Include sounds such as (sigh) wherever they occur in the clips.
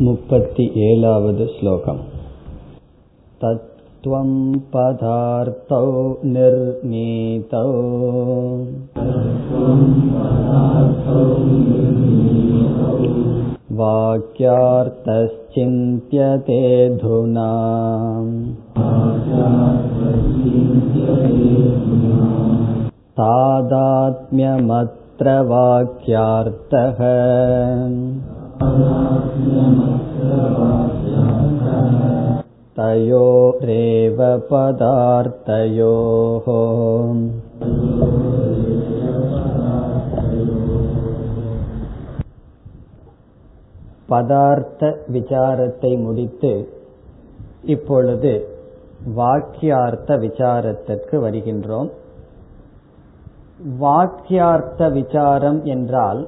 मुपति एलावद् श्लोकम् तत्त्वं पदार्थौ निर्मीतौ वाक्यार्थश्चिन्त्यते धुना तादात्म्यमत्र वाक्यार्थः तयोरेव पदार्थयोः பதார்த்த விசாரத்தை முடித்து இப்பொழுது வாக்கியார்த்த விசாரத்திற்கு வருகின்றோம் வாக்கியார்த்த விசாரம் என்றால்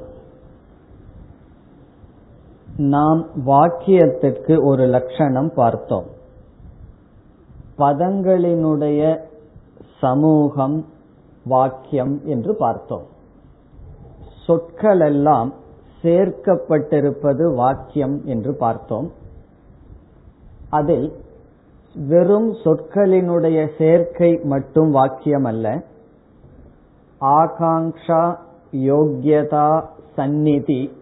நாம் வாக்கியத்திற்கு ஒரு லட்சணம் பார்த்தோம். பதங்களினுடைய சமூகம் வாக்கியம் என்று பார்த்தோம். சொற்கள் எல்லாம் சேர்க்கப்பட்டிருப்பது வாக்கியம் என்று பார்த்தோம். அதில் வெறும் சொற்களினுடைய சேர்க்கை மட்டும் வாக்கியம் அல்ல. ஆகாங்ஷா யோக்கியதா சந்நிதி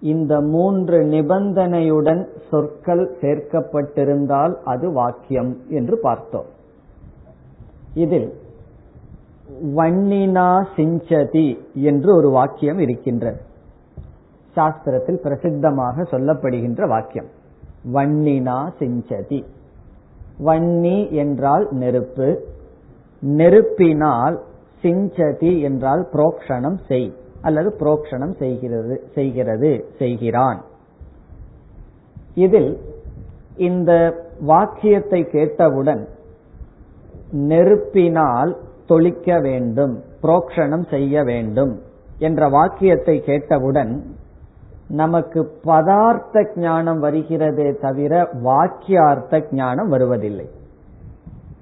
இந்த மூன்று நிபந்தனையுடன் சொற்கள் சேர்க்கப்பட்டிருந்தால் அது வாக்கியம் என்று பார்த்தோம். இதில் வன்னினா சிஞ்சதி என்று ஒரு வாக்கியம் இருக்கின்றது. சாஸ்திரத்தில் பிரசித்தமாக சொல்லப்படுகின்ற வாக்கியம். வன்னினா சிஞ்சதி. வன்னி என்றால் நெருப்பு. நெருப்பினால் சிஞ்சதி என்றால் புரோக்ஷணம் செய். அல்லது புரோக்ஷணம் செய்கிறது செய்கிறது செய்கிறான். இதில் இந்த வாக்கியத்தை கேட்டவுடன் நெருப்பினால் தொளிக்க வேண்டும் புரோக்ஷணம் செய்ய வேண்டும் என்ற வாக்கியத்தை கேட்டவுடன் நமக்கு பதார்த்த ஞானம் வருகிறதே தவிர வாக்கியார்த்த ஞானம் வருவதில்லை.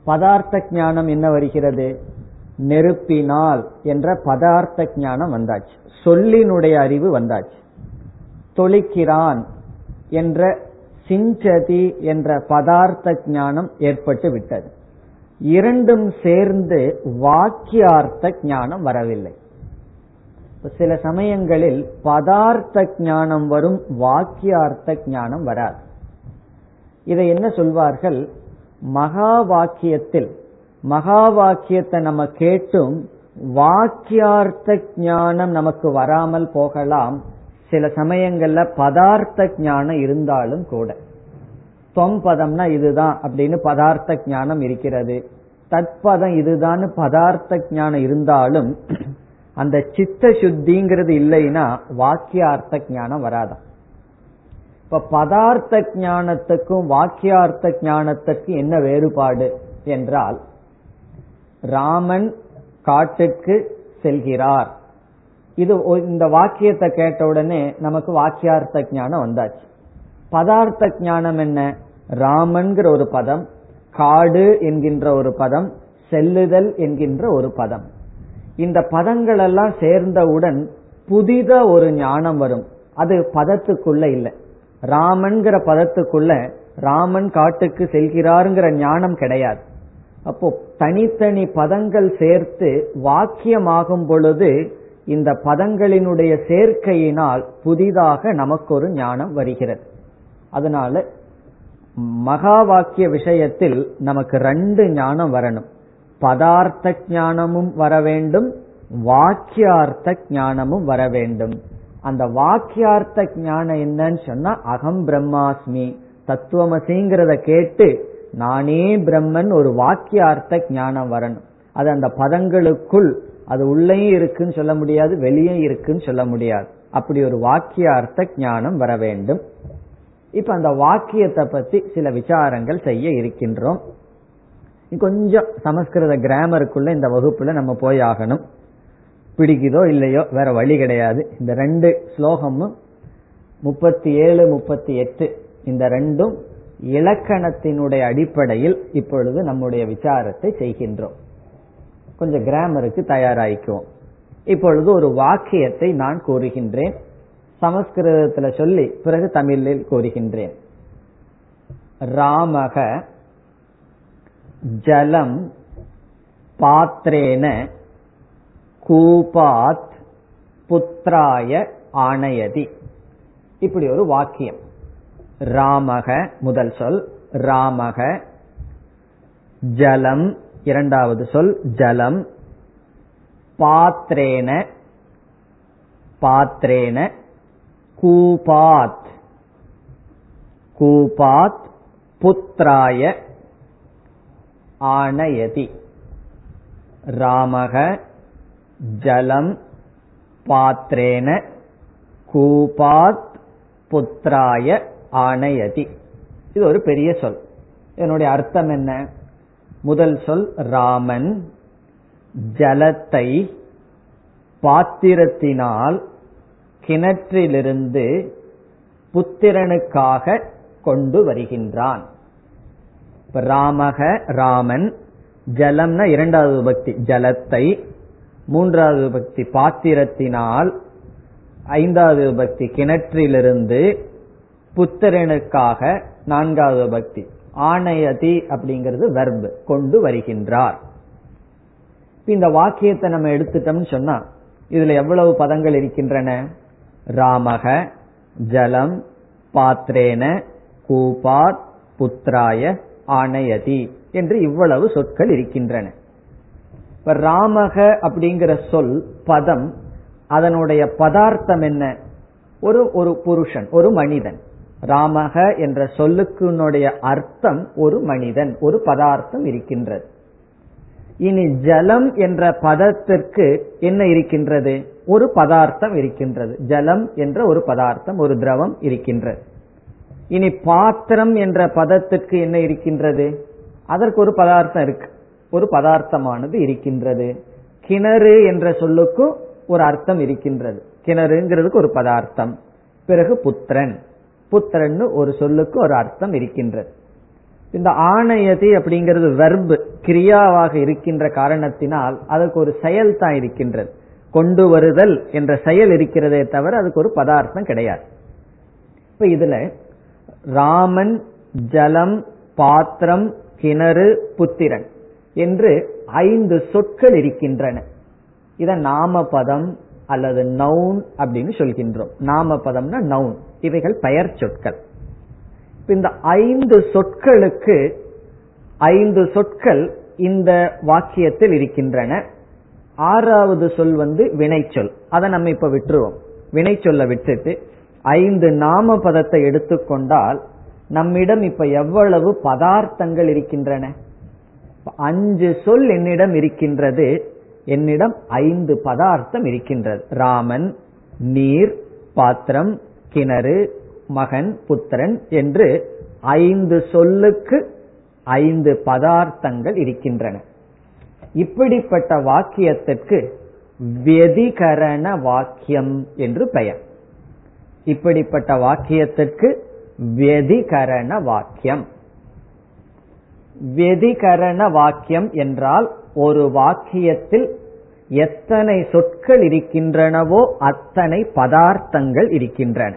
பதார்த்த ஞானம் என்ன வருகிறது? நெருப்பினால் என்ற பதார்த்த ஞானம் வந்தாச்சு. சொல்லினுடைய அறிவு வந்தாச்சு. தொழிக்கிறான் என்ற சிஞ்சதி என்ற பதார்த்த ஞானம் ஏற்பட்டு விட்டது. இரண்டும் சேர்ந்து வாக்கியார்த்த ஞானம் வரவில்லை. சில சமயங்களில் பதார்த்த ஞானம் வரும் வாக்கியார்த்த ஞானம் வராது. இதை என்ன சொல்வார்கள்? மகா வாக்கியத்தில் மகா வாக்கியத்தை நம்ம கேட்டும் வாக்கியார்த்த ஞானம் நமக்கு வராமல் போகலாம். சில சமயங்கள்ல பதார்த்த ஞானம் இருந்தாலும் கூட. தொம் பதம்னா இதுதான் அப்படின்னு பதார்த்த ஞானம் இருக்கிறது. தற்பதம் இதுதான் பதார்த்த ஞானம் இருந்தாலும் (clears throat) அந்த சித்த சுத்திங்கிறது இல்லைன்னா வாக்கியார்த்த ஞானம் வராதான் இப்ப பதார்த்த ஞானத்துக்கும் வாக்கியார்த்த ஞானத்துக்கும் என்ன வேறுபாடு என்றால் ராமன் காட்டுக்கு செல்கிறார். இது இந்த வாக்கியத்தை கேட்ட உடனே நமக்கு வாக்கியார்த்த ஞானம் வந்தாச்சு. பதார்த்த ஞானம் என்ன? ராமன்கிற ஒரு பதம் காடு என்கின்ற ஒரு பதம் செல்லுதல் என்கின்ற ஒரு பதம். இந்த பதங்கள் எல்லாம் சேர்ந்தவுடன் புதித ஒரு ஞானம் வரும். அது பதத்துக்குள்ள இல்லை. ராமன்கிற பதத்துக்குள்ள ராமன் காட்டுக்கு செல்கிறாருங்கிற ஞானம் கிடையாது. அப்போ தனித்தனி பதங்கள் சேர்த்து வாக்கியமாகும் பொழுது இந்த பதங்களினுடைய சேர்க்கையினால் புதிதாக நமக்கு ஒரு ஞானம் வருகிறது. அதனால மகா வாக்கிய விஷயத்தில் நமக்கு ரெண்டு ஞானம் வரணும். பதார்த்த ஞானமும் வர வேண்டும் வாக்கியார்த்த ஞானமும் வர வேண்டும். அந்த வாக்கியார்த்த ஞானம் என்னன்னு சொன்னா அகம் பிரம்மாஸ்மி தத்துவமசிங்கிறத கேட்டு நானே பிரம்மன் ஒரு வாக்கியார்த்த ஞானம் வரணும். அது அந்த பதங்களுக்குள் அது உள்ளேயும் இருக்குன்னு சொல்ல முடியாது வெளியே இருக்குன்னு சொல்ல முடியாது. அப்படி ஒரு வாக்கியார்த்த ஞானம் வர வேண்டும். இப்ப அந்த வாக்கியத்தை பத்தி சில விசாரங்கள் செய்ய இருக்கின்றோம். கொஞ்சம் சமஸ்கிருத கிராமருக்குள்ள இந்த வகுப்புல நம்ம போய் ஆகணும். பிடிக்குதோ இல்லையோ வேற வழி கிடையாது. இந்த ரெண்டு ஸ்லோகமும் முப்பத்தி ஏழு முப்பத்தி எட்டு இந்த ரெண்டும் இலக்கணத்தினுடைய அடிப்படையில் இப்பொழுது நம்முடைய விசாரத்தை செய்கின்றோம். கொஞ்சம் கிராமருக்கு தயாராயிக்குவோம் இப்பொழுது ஒரு வாக்கியத்தை நான் கூறுகின்றேன். சமஸ்கிருதத்துல சொல்லி பிறகு தமிழில் கூறுகின்றேன். ராமக ஜலம் பாத்திரேன கூபாத் புத்திராய ஆணையதி. இப்படி ஒரு வாக்கியம். ராமக முதல் சொல் ராமக. ஜலம் இரண்டாவது சொல் ஜலம். பாத்திரேன பாத்திரேன கூபாத். கூபாத் புத்திராய ஆனயதி. ராமக ஜலம் பாத்திரேன கூபாத் புத்திராய ஆணையதி. இது ஒரு பெரிய சொல். என்னுடைய அர்த்தம் என்ன? முதல் சொல் ராமன் ஜலத்தை பாத்திரத்தினால் கிணற்றிலிருந்து புத்திரனுக்காக கொண்டு வருகின்றான். ராமக ராமன் ஜலம்னா இரண்டாவது பக்தி ஜலத்தை. மூன்றாவது பக்தி பாத்திரத்தினால். ஐந்தாவது பக்தி கிணற்றிலிருந்து புத்திரனுக்காக நான்காவது பக்தி. ஆணையதி அப்படிங்கிறது வெர்பு கொண்டு வருகின்றார். இந்த வாக்கியத்தை நம்ம எடுத்துட்டோம்னு சொன்னா இதுல எவ்வளவு பதங்கள் இருக்கின்றன? ராமக ஜலம் பாத்திரேன கூபாத் புத்திராய ஆணையதி என்று இவ்வளவு சொற்கள் இருக்கின்றன. இப்ப ராமக அப்படிங்கிற சொல் பதம் அதனுடைய பதார்த்தம் என்ன? ஒரு ஒரு புருஷன் ஒரு மனிதன். ராமக என்ற சொல்லுக்குனுடைய அர்த்தம் ஒரு மனிதன் ஒரு பதார்த்தம் இருக்கின்றது. இனி ஜலம் என்ற பதத்திற்கு என்ன இருக்கின்றது? ஒரு பதார்த்தம் இருக்கின்றது. ஜலம் என்ற ஒரு பதார்த்தம் ஒரு திரவம் இருக்கின்றது. இனி பாத்திரம் என்ற பதத்திற்கு என்ன இருக்கின்றது? அதற்கு ஒரு பதார்த்தம் இருக்கு. ஒரு பதார்த்தமானது இருக்கின்றது. கிணறு என்ற சொல்லுக்கும் ஒரு அர்த்தம் இருக்கின்றது. கிணறுங்கிறதுக்கு ஒரு பதார்த்தம். பிறகு புத்திரன். புத்திரன் ஒரு சொல்லுக்கு ஒரு அர்த்தம் இருக்கின்றது. இந்த ஆணையதி அப்படிங்கிறது வெர்பு கிரியாவாக இருக்கின்ற காரணத்தினால் அதுக்கு ஒரு செயல் தான் இருக்கின்றது. கொண்டு வருதல் என்ற செயல் இருக்கிறதே தவிர அதுக்கு ஒரு பதார்த்தம் கிடையாது. இப்ப இதுல ராமன் ஜலம் பாத்திரம் கிணறு புத்திரன் என்று ஐந்து சொற்கள் இருக்கின்றன. இத நாம பதம் அல்லது நவுன் அப்படின்னு சொல்கின்றோம். நாம பதம்னா நவுன் இவைகள் பெயர் சொற்கள். இந்த ஐந்து சொற்களுக்கு ஐந்து சொற்கள் இந்த வாக்கியத்தில் இருக்கின்றன. ஆறாவது சொல் வந்து வினை சொல் அதை நம்ம இப்ப விட்டுருவோம். வினை வினைச்சொல்ல விட்டுட்டு ஐந்து நாம பதத்தை எடுத்துக்கொண்டால் நம்மிடம் இப்ப எவ்வளவு பதார்த்தங்கள் இருக்கின்றன? அஞ்சு சொல் என்னிடம் இருக்கின்றது. என்னிடம் ஐந்து பதார்த்தம் இருக்கின்றது. ராமன் நீர் பாத்திரம் கிணறு மகன் புத்திரன் என்று ஐந்து சொல்லுக்கு ஐந்து பதார்த்தங்கள் இருக்கின்றன. இப்படிப்பட்ட வாக்கியத்திற்கு வெதிகரண வாக்கியம் என்று பெயர். இப்படிப்பட்ட வாக்கியத்திற்கு வெதிகரண வாக்கியம். வெதிகரண வாக்கியம் என்றால் ஒரு வாக்கியத்தில் எத்தனை சொற்கள் இருக்கின்றனவோ அத்தனை பதார்த்தங்கள் இருக்கின்றன.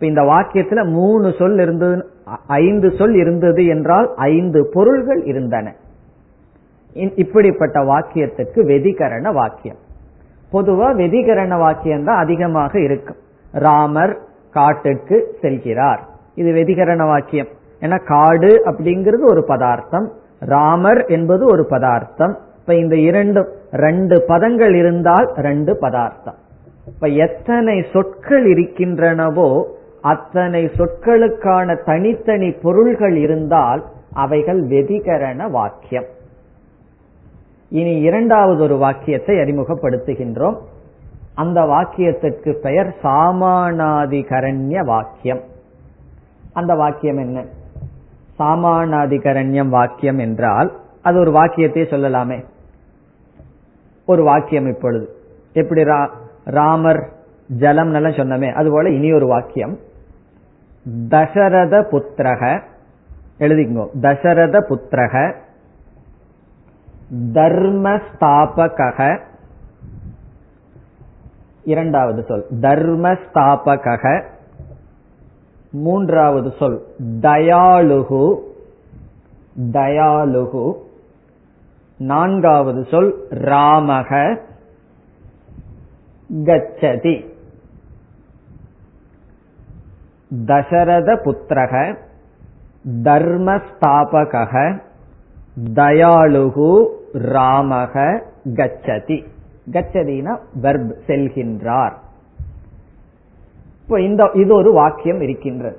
இப்ப இந்த வாக்கியத்துல மூணு சொல் இருந்தது ஐந்து சொல் இருந்தது என்றால் ஐந்து பொருள்கள் இருந்தன. இப்படிப்பட்ட வாக்கியத்துக்கு வெதிகரண வாக்கியம். பொதுவா வெதிகரண வாக்கியம் தான் அதிகமாக இருக்கும். ராமர் காட்டுக்கு செல்கிறார். இது வெதிகரண வாக்கியம். ஏன்னா காடு அப்படிங்கிறது ஒரு பதார்த்தம் ராமர் என்பது ஒரு பதார்த்தம். இப்ப இந்த இரண்டு ரெண்டு பதங்கள் இருந்தால் ரெண்டு பதார்த்தம். இப்ப எத்தனை சொற்கள் இருக்கின்றனவோ அத்தனை சொற்களுக்கான தனித்தனி பொருள்கள் இருந்தால் அவைகள் வெதிகரண வாக்கியம். இனி இரண்டாவது ஒரு வாக்கியத்தை அறிமுகப்படுத்துகின்றோம். அந்த வாக்கியத்திற்கு பெயர் சாமானாதிகரண்ய வாக்கியம். அந்த வாக்கியம் என்ன? சாமானாதிகரண்யம் வாக்கியம் என்றால் அது ஒரு வாக்கியத்தை சொல்லலாமே. ஒரு வாக்கியம் இப்பொழுது. எப்படி ராமர் ஜலம் நல்லா சொன்னமே அதுபோல இனி ஒரு வாக்கியம். தசரத புத்திரக எழுதிங்கோ தசரத புத்திரக தர்மஸ்தாபக இரண்டாவது சொல். தர்மஸ்தாபக மூன்றாவது சொல். தயாளுகு. தயாளுகு. நான்காவது சொல். ராமக. கச்சதி. தசரத புத்திரக தர்மஸ்தாபக தயாளுகு ராமக கச்சதி. கச்சதினா வெர்ப் செல்கின்றார். இப்போ இந்த இது ஒரு வாக்கியம் இருக்கின்றது.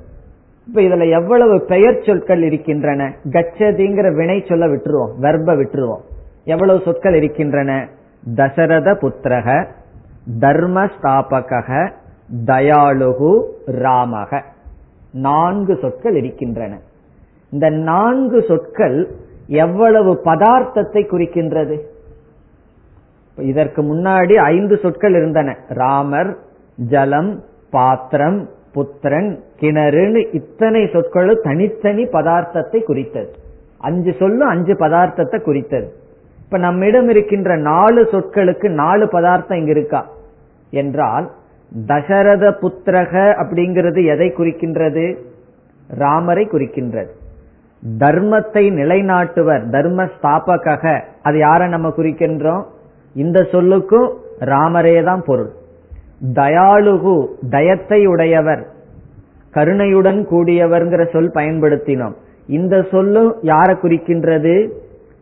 இப்ப இதுல எவ்வளவு பெயர் சொற்கள் இருக்கின்றன? கச்சதிங்கிற வினை சொல்ல விட்டுருவோம் வெர்ப விட்டுருவோம். எவ்வளவு சொற்கள் இருக்கின்றன? தசரத புத்திரக தர்மஸ்தாபக தயாளுகு ராமக. நான்கு சொற்கள் இருக்கின்றன. இந்த நான்கு சொற்கள் எவ்வளவு பதார்த்தத்தை குறிக்கின்றது? இதற்கு முன்னாடி ஐந்து சொற்கள் இருந்தன. ராமர் ஜலம் பாத்திரம் புத்திரன் கிணறுன்னு இத்தனை சொற்களும் தனித்தனி பதார்த்தத்தை குறித்தது. அஞ்சு சொல்லும் அஞ்சு பதார்த்தத்தை குறித்தது. இப்ப நம்மிடம் இருக்கின்ற நாலு சொற்களுக்கு நாலு பதார்த்தம் இங்க இருக்கா? என்றால் தசரத புத்திரக அப்படிங்கிறது எதை குறிக்கின்றது? ராமரை குறிக்கின்றது. தர்மத்தை நிலைநாட்டுவர் தர்ம ஸ்தாபக அது யார நம்ம குறிக்கின்றோம்? இந்த சொல்லுக்கும் ராமரே தான் பொருள். தயாளுகு தயத்தை உடையவர். கருணையுடன் கூடியவர்ங்கிற சொல் பயன்படுத்தினோம். இந்த சொல்லும் யார குறிக்கின்றது?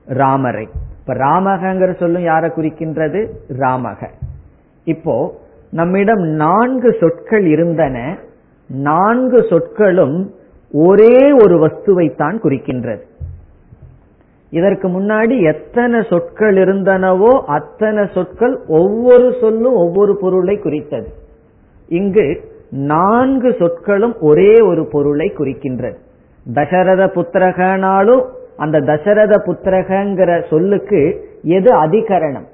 ராமரை. இப்ப ராமகங்கிற சொல்லும் யார குறிக்கின்றது? ராமக. இப்போ நம்மிடம் நான்கு சொற்கள் இருந்தன. நான்கு சொற்களும் ஒரே ஒரு வஸ்துவைத்தான் குறிக்கின்றது. இதற்கு முன்னாடி எத்தனை சொற்கள் இருந்தனவோ அத்தனை சொற்கள் ஒவ்வொரு சொல்லும் ஒவ்வொரு பொருளை குறித்தது. இங்கு நான்கு சொற்களும் ஒரே ஒரு பொருளை குறிக்கின்றது. தசரத புத்திரகனாலும் அந்த தசரத புத்திரகங்கிற சொல்லுக்கு எது அதிகரணம்?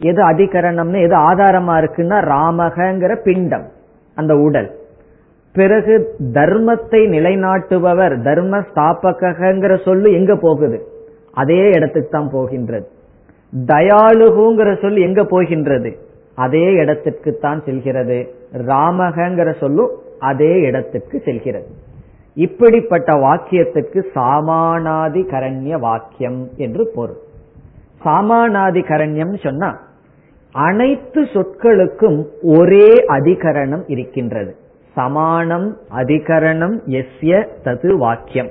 எது அதிகரணம்னு எது ஆதாரமா இருக்குன்னா ராமகங்கிற பிண்டம் அந்த உடல். பிறகு தர்மத்தை நிலைநாட்டுபவர் தர்ம ஸ்தாபகங்கிற சொல்லு எங்க போகுது? அதே இடத்துக்கு தான் போகின்றது. தயாளுகுங்கிற சொல் எங்க போகின்றது? அதே இடத்திற்கு தான் செல்கிறது. ராமகங்கிற சொல்லும் அதே இடத்துக்கு செல்கிறது. இப்படிப்பட்ட வாக்கியத்துக்கு சாமானாதி கரண்ய வாக்கியம் என்று பொருள். சாமானாதி கரண்யம் சொன்னா அனைத்து சொற்களுக்கும் ஒரே அதிகரணம் இருக்கின்றது. சமானம் அதிகரணம் எஸ்ய தது வாக்கியம்.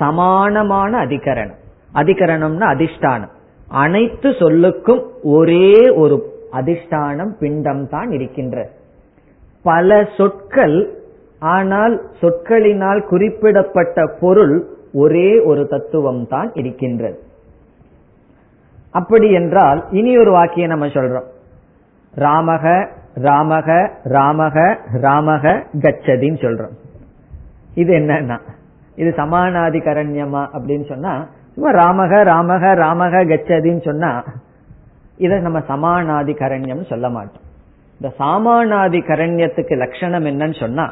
சமானமான அதிகரணம். அதிகரணம்னா அதிஷ்டானம். அனைத்து சொல்லுக்கும் ஒரே ஒரு அதிஷ்டானம் பிண்டம் தான் இருக்கின்றது பல சொற்கள் ஆனால் சொற்களினால் குறிப்பிடப்பட்ட பொருள் ஒரே ஒரு தத்துவம் தான் இருக்கின்றது. அப்படி என்றால் இனி ஒரு வாக்கியம் நம்ம சொல்றோம். ராமக ராமக ராமக ராமக கச்சதின்னு சொல்றோம். இது என்னன்னா இது சமானாதிகரண்யமா அப்படின்னு சொன்னா சும்மா ராமக ராமக ராமக கச்சதின்னு சொன்னா இதை நம்ம சமானாதி கரண்யம் சொல்ல மாட்டோம். இந்த சாமானாதி கரண்யத்துக்கு லட்சணம் என்னன்னு சொன்னா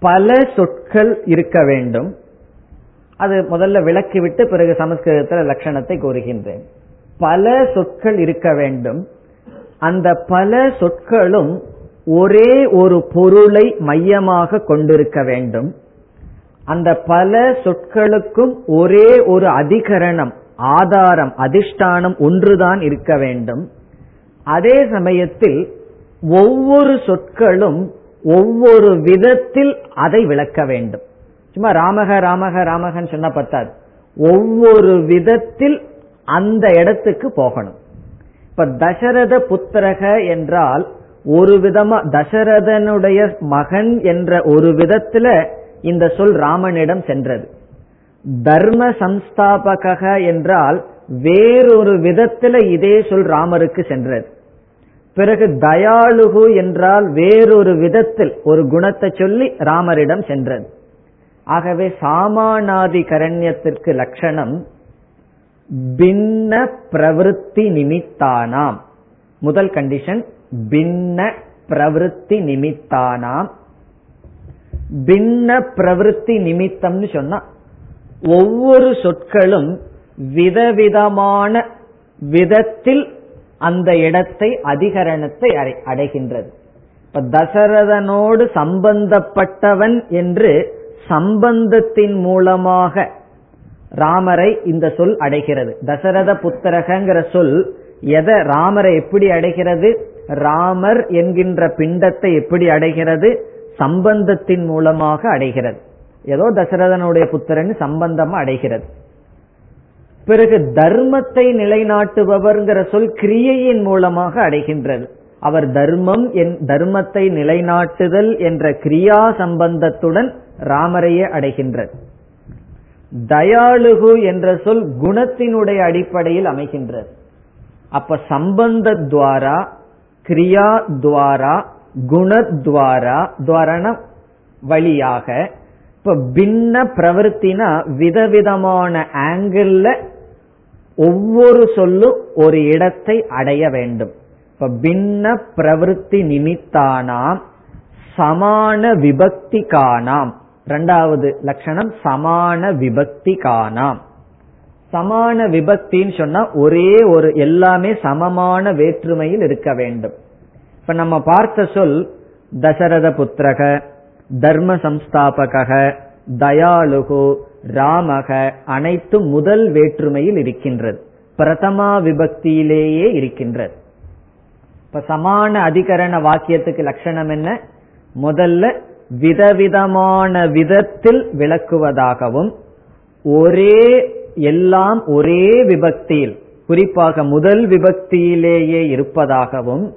பல சொற்கள் இருக்க வேண்டும் அது முதல்ல விளக்கிவிட்டு பிறகு சமஸ்கிருதத்தில் லட்சணத்தை கூறுகின்றேன். பல சொற்கள் இருக்க வேண்டும். அந்த பல சொற்களும் ஒரே ஒரு பொருளை மையமாக கொண்டிருக்க வேண்டும். அந்த பல சொற்களுக்கும் ஒரே ஒரு அதிகரணம் ஆதாரம் அதிஷ்டானம் ஒன்றுதான் இருக்க வேண்டும். அதே சமயத்தில் ஒவ்வொரு சொற்களும் ஒவ்வொரு விதத்தில் அதை விளக்க வேண்டும். சும்மா ராமக ராமக ராமகன் சொன்ன பத்தாது. ஒவ்வொரு விதத்தில் அந்த இடத்துக்கு போகணும். இப்ப தசரத புத்திரக என்றால் ஒரு விதமா தசரதனுடைய மகன் என்ற ஒரு விதத்துல இந்த சொல் ராமனிடம் சென்றது. தர்ம சம்ஸ்தாபக என்றால் வேறொரு விதத்துல இதே சொல் ராமருக்கு சென்றது. பிறகு தயாளுகு என்றால் வேறொரு விதத்தில் ஒரு குணத்தை சொல்லி ராமரிடம் சென்றது. ஆகவே சாமானாதி கரண்யத்திற்கு லட்சணம் பின்ன பிரவருத்தி நிமித்தானாம். முதல் கண்டிஷன் பின்ன பிரவருத்தி நிமித்தானாம். பின்ன பிரவருத்தி நிமித்தம்னு சொன்னா ஒவ்வொரு சொற்களும் விதவிதமான விதத்தில் அந்த இடத்தை அதிகரணத்தை அடைகின்றது. இப்ப தசரதனோடு சம்பந்தப்பட்டவன் என்று சம்பந்தத்தின் மூலமாக ராமரை இந்த சொல் அடைகிறது. தசரத புத்திரகங்கிற சொல் எதை ராமரை எப்படி அடைகிறது? ராமர் என்கின்ற பிண்டத்தை எப்படி அடைகிறது? சம்பந்தத்தின் மூலமாக அடைகிறது. ஏதோ தசரதனுடைய புத்திரன் சம்பந்தமா அடைகிறது. பிறகு தர்மத்தை நிலைநாட்டுபவர்ங்கிற சொல் கிரியையின் மூலமாக அடைகின்றது. அவர் தர்மம் என் தர்மத்தை நிலைநாட்டுதல் என்ற கிரியா சம்பந்தத்துடன் ராமரையே அடைகின்றது தயாளுகு என்ற சொல் குணத்தினுடைய அடிப்படையில் அமைகின்றது. அப்ப சம்பந்த துவாரா கிரியா துவாரா குணத்வாரா துவாரண வழியாக இப்ப பின்ன பிரவருத்தினா விதவிதமான ஆங்கிள் ஒவ்வொரு சொல்லும் ஒரு இடத்தை அடைய வேண்டும். இப்ப பின்ன பிரவருத்தி நிமித்தானாம் சமான விபக்தி காணாம் ரெண்டாவது லட்சணம் சமான விபக்தி காணாம் சமான விபக்தின்னு சொன்னா ஒரே ஒரு எல்லாமே சமமான வேற்றுமையில் இருக்க வேண்டும். இப்ப நம்ம பார்த்த சொல் தசரத புத்திரக தர்ம சம்ஸ்தாபக தயாளுகு ராமக அனைத்தும் முதல் வேற்றுமையில் இருக்கின்றது. பிரதமா விபக்தியிலேயே இருக்கின்றது. இப்ப சமான அதிகரண வாக்கியத்துக்கு லட்சணம் என்ன? முதல்ல விதவிதமான விதத்தில் விளக்குவதாகவும் ஒரே எல்லாம் ஒரே விபக்தியில் குறிப்பாக முதல் விபக்தியிலேயே இருப்பதாகவும்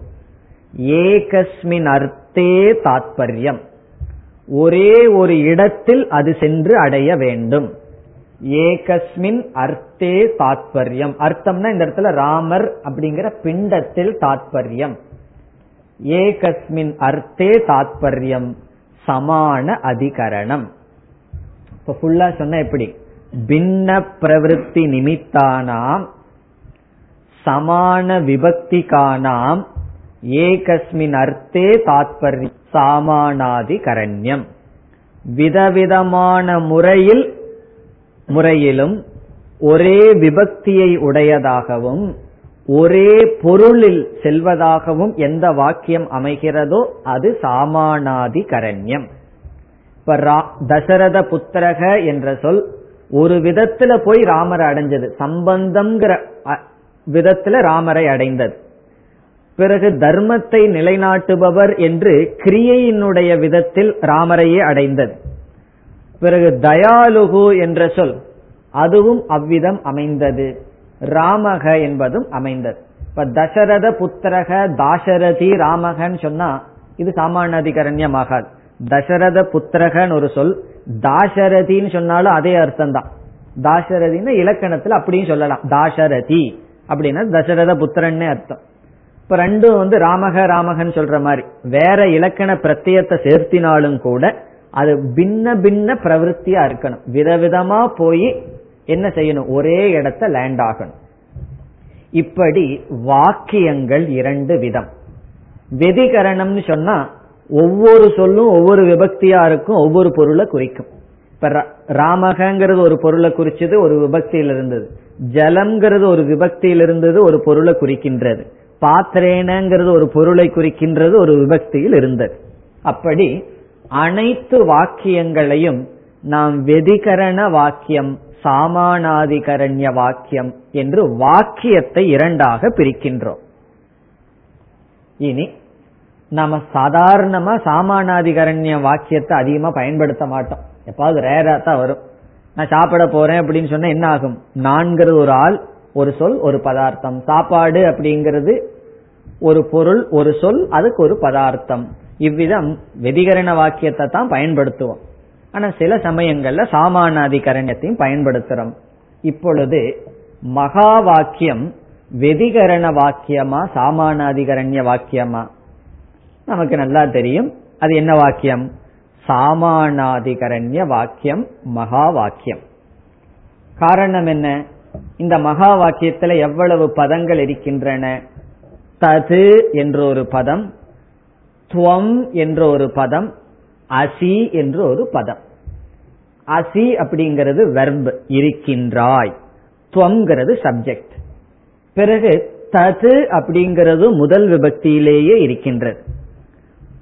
ஏகஸ்மின் அர்த்தே தாத்பரியம். ஒரே ஒரு இடத்தில் அது சென்று அடைய வேண்டும். ஏகஸ்மின் அர்த்தே தாத்பரியம். அர்த்தம்னா இந்த இடத்துல ராமர் அப்படிங்கிற பிண்டத்தில் தாத்பரியம். ஏகஸ்மின் அர்த்தே தாத்பரியம். சமான அதிகரணம். இப்ப ஃபுல்லா சொன்ன எப்படி? பின்ன பிரவருத்தி நிமித்தானாம் சமான விபக்திகானாம் ஏகஸ்மின் அர்த்தே தாத்பரியம் சாமானாதி கரண்யம் விதவிதமான முறையில் முறையிலும் ஒரே விபக்தியை உடையதாகவும் ஒரே பொருளில் செல்வதாகவும் எந்த வாக்கியம் அமைகிறதோ அது சாமானாதி கரண்யம் இப்ப தசரத புத்திரக என்ற சொல் ஒரு விதத்துல போய் ராமரை அடைஞ்சது. சம்பந்தம்ங்கிற விதத்துல ராமரை அடைந்தது. பிறகு தர்மத்தை நிலைநாட்டுபவர் என்று கிரியையினுடைய விதத்தில் ராமரையே அடைந்தது. பிறகு தயாலுகு என்ற சொல். அதுவும் அவ்விதம் அமைந்தது. ராமக என்பதும் அமைந்தது. இப்ப தசரத புத்திரக தாசரதி ராமகன்னு சொன்னா இது சாமானிய ஆகாது தசரத புத்திரகன்னு ஒரு சொல் தாசரதின்னு சொன்னாலும் அதே அர்த்தம் தான் தாசரதின்னு இலக்கணத்துல அப்படியும் சொல்லலாம். தாசரதி அப்படின்னா தசரத புத்திரன்னு அர்த்தம். இப்ப ரெண்டும் வந்து ராமக ராமகன் சொல்ற மாதிரி. வேற இலக்கண பிரத்தியத்தை சேர்த்தினாலும் கூட அது பின்ன பின்ன பிரவருத்தியா இருக்கணும். விதவிதமா போய் என்ன செய்யணும்? ஒரே இடத்த லேண்ட் ஆகணும். இப்படி வாக்கியங்கள் இரண்டு விதம். வெதிகரணம்னு சொன்னா ஒவ்வொரு சொல்லும் ஒவ்வொரு விபக்தியா இருக்கும் ஒவ்வொரு பொருளை குறிக்கும். இப்ப ராமகங்கிறது ஒரு பொருளை குறிச்சது ஒரு விபக்தியில் இருந்தது. ஜலம்ங்கிறது ஒரு விபக்தியில் இருந்தது ஒரு பொருளை குறிக்கின்றது. பாத்திரேனங்கிறது ஒரு பொருளை குறிக்கின்றது ஒரு விபக்தியில் இருந்தது. அப்படி அனைத்து வாக்கியங்களையும் நாம் வெதிகரண வாக்கியம் சாமானாதிகரண்ய வாக்கியம் என்று வாக்கியத்தை இரண்டாக பிரிக்கின்றோம். இனி நாம சாதாரணமா சாமானாதிகரண்ய வாக்கியத்தை அதிகமா பயன்படுத்த மாட்டோம். எப்பாவது ரேரா தான் வரும். நான் சாப்பிட போறேன் அப்படின்னு சொன்னா என்ன ஆகும்? நான்கிறது ஒரு ஆள் ஒரு சொல் ஒரு பதார்த்தம். சாப்பாடு அப்படிங்கிறது ஒரு பொருள் ஒரு சொல் அதுக்கு ஒரு பதார்த்தம். இவ்விதம் வெதிகரண வாக்கியத்தை தான் பயன்படுத்துவோம். ஆனா சில சமயங்கள்ல சாமானாதிகரண்யத்தையும் பயன்படுத்துறோம். இப்பொழுது மகா வாக்கியம் வெதிகரண வாக்கியமா சாமானாதிகரண்ய வாக்கியமா? நமக்கு நல்லா தெரியும். அது என்ன வாக்கியம்? சாமானாதிகரண்ய வாக்கியம் மகா வாக்கியம். காரணம் என்ன? இந்த மகா வாக்கியத்துல எவ்வளவு பதங்கள் இருக்கின்றன? தது என்ற ஒரு பதம் துவம் என்ற ஒரு பதம் அசி என்ற ஒரு பதம். அசி அப்படிங்கிறது வெர்ப் இருக்கின்றாய். துவங்கிறது சப்ஜெக்ட் பிறகு தது அப்படிங்கிறது முதல் விபக்தியிலேயே இருக்கின்றது.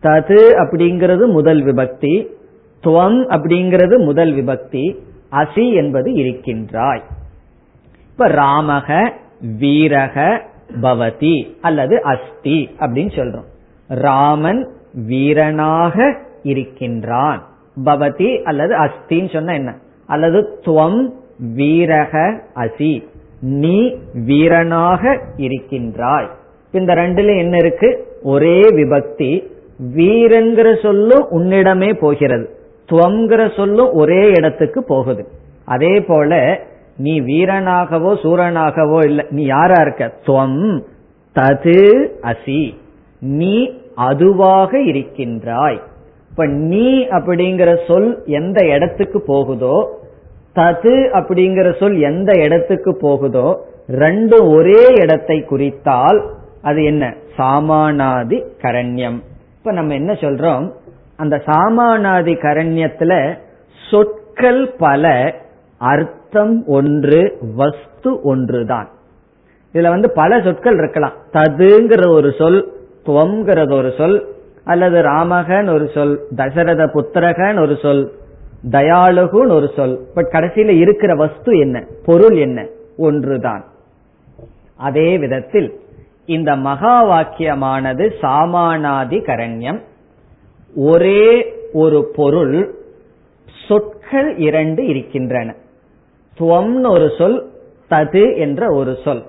தது அப்படிங்கிறது முதல் விபக்தி துவம் அப்படிங்கிறது முதல் விபக்தி அசி என்பது இருக்கின்றாய். இப்ப ராமக வீரக பவதி அல்லது அஸ்தி அப்படின்னு சொல்றோம். ராமன் வீரனாக இருக்கின்றான். பவதி அல்லது அஸ்தின்னு சொன்ன என்ன? அல்லது துவம் வீரக அசி. நீ வீரனாக இருக்கின்றாய். இந்த ரெண்டுல என்ன இருக்கு? ஒரே விபக்தி. வீரங்கிற சொல்லும் உன்னிடமே போகிறது. துவங்கிற சொல்லும் ஒரே இடத்துக்கு போகுது. அதே போல நீ வீரனாகவோ சூரனாகவோ இல்ல. நீ யாரா இருக்க? துவம் தது அசி. நீ அதுவாக இருக்கின்றாய். இப்ப நீ அப்படிங்கிற சொல் எந்த இடத்துக்கு போகுதோ தது அப்படிங்கிற சொல் எந்த இடத்துக்கு போகுதோ ரெண்டு ஒரே இடத்தை குறித்தால் அது என்ன? சாமானாதி கரண்யம். இப்ப நம்ம என்ன சொல்றோம்? அந்த சாமானாதி கரண்யத்துல சொற்கள் பல அர்த்தம் ஒன்று வஸ்து ஒன்றுதான். இதுல வந்து பல சொற்கள் இருக்கலாம். ததுங்கிற ஒரு சொல் துவங்கிறது ஒரு சொல் அல்லது ராமகன் ஒரு சொல் தசரத புத்திரகன் ஒரு சொல் தயாளுகுன்னு ஒரு சொல். பட் கடைசியில இருக்கிற வஸ்து என்ன? பொருள் என்ன? ஒன்றுதான். அதே விதத்தில் இந்த மகா வாக்கியமானது சாமானாதி கரண்யம் ஒரே ஒரு பொருள் சொற்கள் இரண்டு இருக்கின்றன. துவம்னு ஒரு சொல் தது என்ற ஒரு சொல்.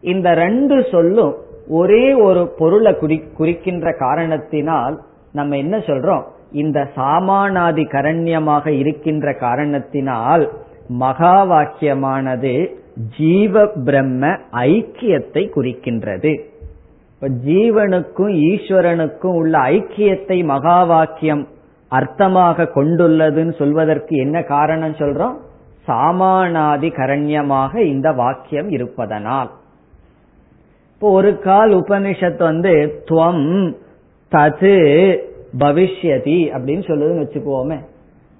இந்த ரெண்டு சொல்லும் ஒரே ஒரு பொருளை குறிக்கின்ற காரணத்தினால் நம்ம என்ன சொல்றோம்? இந்த சாமானாதி கரண்யமாக இருக்கின்ற காரணத்தினால் மகா வாக்கியமானது ஜீவ பிரம்ம ஐக்கியத்தை குறிக்கின்றது. இப்ப ஜீவனுக்கும் ஈஸ்வரனுக்கும் உள்ள ஐக்கியத்தை மகா வாக்கியம் அர்த்தமாக கொண்டுள்ளதுன்னு சொல்வதற்கு என்ன காரணம் சொல்றோம்? சாமானாதி கரண்யமாக இந்த வாக்கியம் இருப்பதனால். இப்போ ஒரு கால் உபனிஷத் வந்து துவம் தது பவிஷ்யதி அப்படின்னு சொல்லுதுன்னு வச்சுக்குவோமே.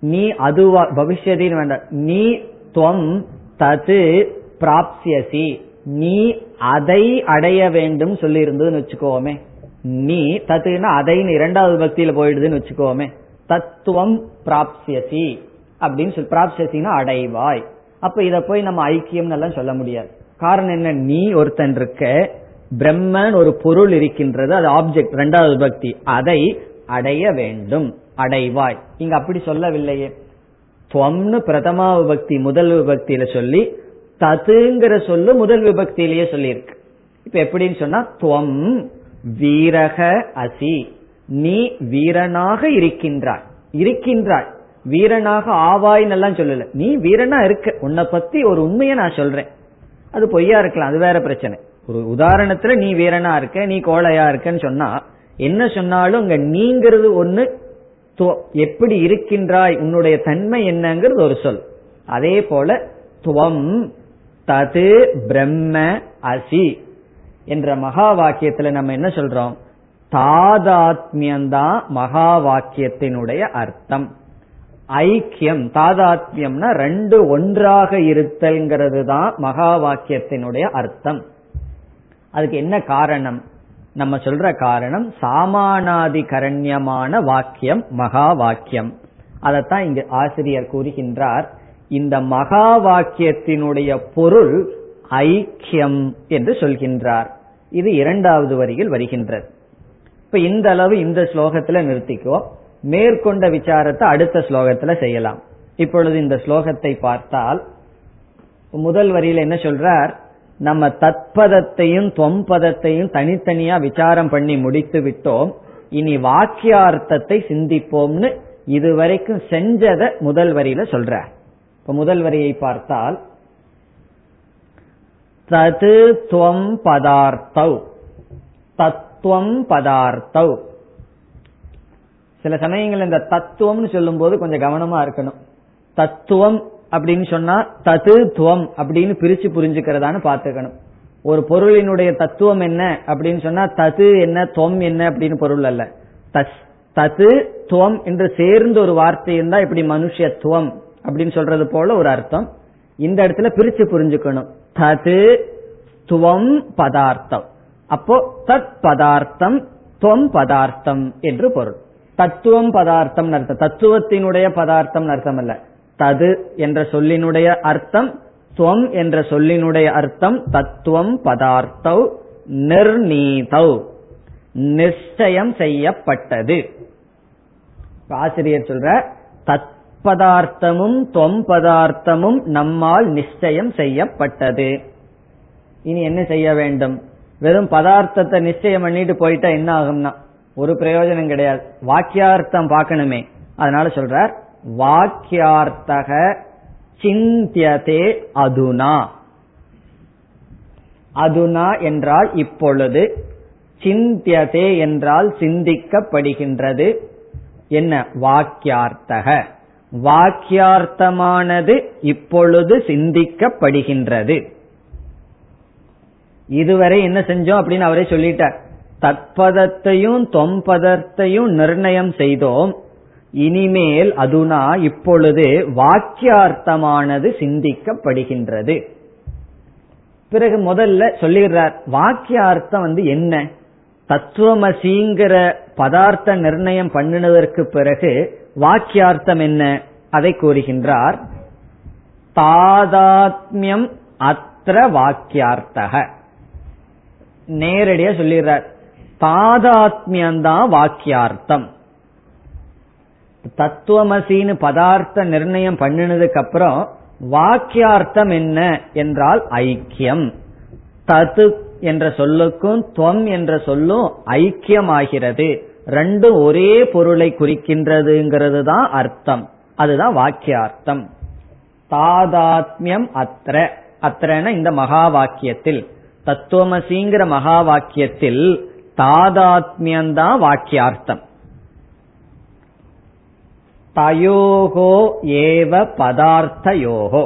நீ அதுவா பவிஷ்யதின்னு வேண்டாம். நீ துவம் தது பிராப்சியசி நீ அதை அடைய வேண்டும் சொல்லி இருந்ததுன்னு வச்சுக்கோமே நீ தத்துனா அதைன்னு இரண்டாவது பக்தியில போயிடுதுன்னு வச்சுக்கோமே தத்துவம் பிராப்சியசி அப்படின்னு சொல்லி பிராப்சியசினா அடைவாய். அப்ப இத போய் நம்ம ஐக்கியம் எல்லாம் சொல்ல முடியாது. காரணம் என்ன? நீ ஒருத்தன் இருக்க பிரம்மன் ஒரு பொருள் இருக்கின்றது அது ஆப்ஜெக்ட் ரெண்டாவது பக்தி அதை அடைய வேண்டும் அடைவாய். இங்க அப்படி சொல்லவில்லையே. துவம்னு பிரதமா விபக்தி முதல் விபக்தியில சொல்லி ததுங்கிற சொல்லு முதல் விபக்தியிலேயே சொல்லியிருக்கு. இப்ப எப்படின்னு சொன்னா துவம் வீரக அசி. நீ வீரனாக இருக்கின்றாய். இருக்கின்றாய். வீரனாக ஆவாய்ன்னு எல்லாம் சொல்லல. நீ வீரனா இருக்க. உன்னை பத்தி ஒரு உண்மையை நான் சொல்றேன். அது பொய்யா இருக்கலாம் அது வேற பிரச்சனை. ஒரு உதாரணத்துல நீ வீரனா இருக்க நீ கோழையா இருக்கன்னு சொன்னா என்ன சொன்னாலும் அங்க நீங்கிறது ஒண்ணு எப்படி இருக்கின்றாய் உன்னுடைய தன்மை என்னங்கிறது ஒரு சொல். அதே போல துவம் தது பிரம்ம அசி என்ற மகா வாக்கியத்துல நம்ம என்ன சொல்றோம்? தாதாத்மியம்தான் மகா வாக்கியத்தினுடைய அர்த்தம். ஐக்கியம் தாதாத்மியம்னா ரெண்டு ஒன்றாக இருத்தல்ங்கிறது தான் மகா வாக்கியத்தினுடைய அர்த்தம். அதுக்கு என்ன காரணம்? நம்ம சொல்ற காரணம் சாமானாதி கரண்யமான வாக்கியம் மகா வாக்கியம். அதைத்தான் இங்கு ஆசிரியர் கூறுகின்றார். இந்த மகா வாக்கியத்தினுடைய பொருள் ஐக்கியம் என்று சொல்கின்றார். இது இரண்டாவது வரியில் வருகின்றது. இப்ப இந்த அளவு இந்த ஸ்லோகத்துல நிறுத்திக்குவோம் மேற்கொண்ட விசாரத்தை அடுத்த ஸ்லோகத்துல செய்யலாம். இப்பொழுது இந்த ஸ்லோகத்தை பார்த்தால் முதல் வரியில என்ன சொல்றார்? நம்ம தத்பதத்தையும் தொம்பதத்தையும் தனித்தனியா விசாரம் பண்ணி முடித்து விட்டோம். இனி வாக்கியார்த்தத்தை சிந்திப்போம்னு இதுவரைக்கும் செஞ்சத முதல் வரியில சொல்ற. இப்ப முதல் வரியை பார்த்தால் தது துவம் பதார்த்தௌ. தத்துவம் பதார்த்தௌ. சில சமயங்கள் இந்த தத்துவம்னு சொல்லும் போது கொஞ்சம் கவனமா இருக்கணும். தத்துவம் அப்படின்னு சொன்னா தது துவம் அப்படின்னு பிரிச்சு புரிஞ்சுக்கிறதான்னு பாத்துக்கணும் ஒரு பொருளினுடைய தத்துவம் என்ன அப்படின்னு சொன்னா தது என்ன துவம் என்ன அப்படின்னு பொருள் அல்ல. தது துவம் என்று சேர்ந்து ஒரு வார்த்தை இருந்தா இப்படி மனுஷத்துவம் அப்படின்னு சொல்றது போல ஒரு அர்த்தம். இந்த இடத்துல பிரிச்சு புரிஞ்சுக்கணும். தது துவம் பதார்த்தம். அப்போ தத் பதார்த்தம் துவம் பதார்த்தம் என்று பொருள். தத்துவம் பதார்த்தம் அர்த்தம். தத்துவத்தினுடைய பதார்த்தம் அர்த்தம் அல்ல. தது என்ற சொல்லினுடைய அர்த்தம் துவம் என்ற சொல்லினுடைய அர்த்தம் தத்துவம் பதார்த்தௌ நிர்ணீதௌ நிச்சயம் செய்யப்பட்டது. ஆசிரியர் சொல்ற தத்பதார்த்தமும் தொம் பதார்த்தமும் நம்மால் நிச்சயம் செய்யப்பட்டது. இனி என்ன செய்ய வேண்டும்? வெறும் பதார்த்தத்தை நிச்சயம் பண்ணிட்டு போயிட்டா என்ன ஆகும்னா ஒரு பிரயோஜனம் கிடையாது. வாக்கியார்த்தம் பார்க்கணுமே. அதனால சொல்றார் வாக்கியார்த்தக சிந்தியதே அதுனா. அதுனா என்றால் இப்பொழுது சிந்தியதே என்றால் சிந்திக்கப்படுகின்றது. என்ன? வாக்கியார்த்தக. வாக்கியார்த்தமானது இப்பொழுது சிந்திக்கப்படுகின்றது. இதுவரை என்ன செஞ்சோம் அப்படின்னு அவரே சொல்லிட்டார். தற்பதத்தையும் தொம்பதத்தையும் நிர்ணயம் செய்தோம். இனிமேல் அதுனா இப்பொழுது வாக்கியார்த்தமானது சிந்திக்கப்படுகின்றது. பிறகு முதல்ல சொல்லிடுறார் வாக்கியார்த்தம் வந்து என்ன? தத்துவமசிங்கிற பதார்த்த நிர்ணயம் பண்ணினதற்கு பிறகு வாக்கியார்த்தம் என்ன? அதை கூறுகின்றார் தாதாத்மியம் அத்திர வாக்கியார்த்தக. நேரடியா சொல்லிடுறார் தாதாத்மியம்தான் வாக்கியார்த்தம். தத்துவமசின்னு பதார்த்த நிர்ணயம் பண்ணினதுக்கு அப்புறம் வாக்கியார்த்தம் என்ன என்றால் ஐக்கியம். தத்து என்ற சொல்லுக்கும் துவம் என்ற சொல்லும் ஐக்கியமாகிறது. ரெண்டும் ஒரே பொருளை குறிக்கின்றதுங்கிறது தான் அர்த்தம். அதுதான் வாக்கியார்த்தம். தாதாத்மியம் அத்திர அத்திரன இந்த மகா வாக்கியத்தில் தத்துவமசிங்கிற மகா வாக்கியத்தில் தாதாத்மியம்தான் வாக்கியார்த்தம். தயோகோ ஏவ பதார்த்தயோகோ.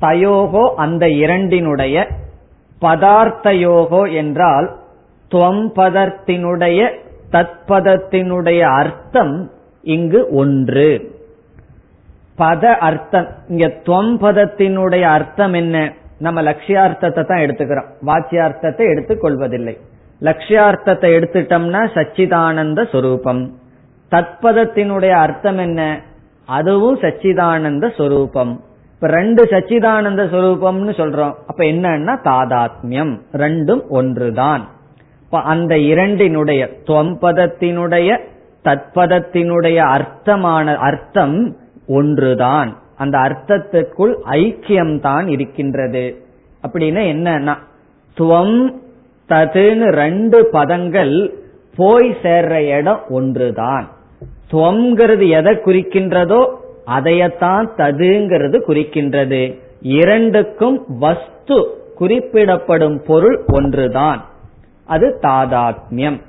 தயோகோ அந்த இரண்டினுடைய பதார்த்தயோகோ என்றால் துவம்பதத்தினுடைய தத்பதத்தினுடைய அர்த்தம் இங்கு ஒன்று. பத அர்த்தம் இங்க துவம்பதத்தினுடைய அர்த்தம் என்ன? நம்ம லட்சியார்த்தத்தை தான் எடுத்துக்கிறோம். வாக்கியார்த்தத்தை எடுத்துக்கொள்வதில்லை லட்சியார்த்தத்தை எடுத்துட்டோம்னா சச்சிதானந்த சொரூபம். தத்பதத்தினுடைய அர்த்தம் என்ன? அதுவும் சச்சிதானந்த சொரூபம். இப்ப ரெண்டு சச்சிதானந்த சொரூபம்னு சொல்றோம். அப்ப என்னன்னா தாதாத்மியம். ரெண்டும் ஒன்றுதான். இப்ப அந்த இரண்டினுடைய துவம்பதத்தினுடைய தத்பதத்தினுடைய அர்த்தமான அர்த்தம் ஒன்றுதான். அந்த அர்த்தத்திற்குள் ஐக்கியம் தான் இருக்கின்றது. அப்படின்னா என்னன்னா துவம் ததுன்னு ரெண்டு பதங்கள் போய் சேர்ற இடம் ஒன்றுதான். துவங்கிறது எதை குறிக்கின்றதோ அதையத்தான் ததுங்கிறது குறிக்கின்றது. இரண்டுக்கும் வஸ்து குறிப்பிடப்படும் பொருள் ஒன்றுதான். அது தாதாத்மியம்.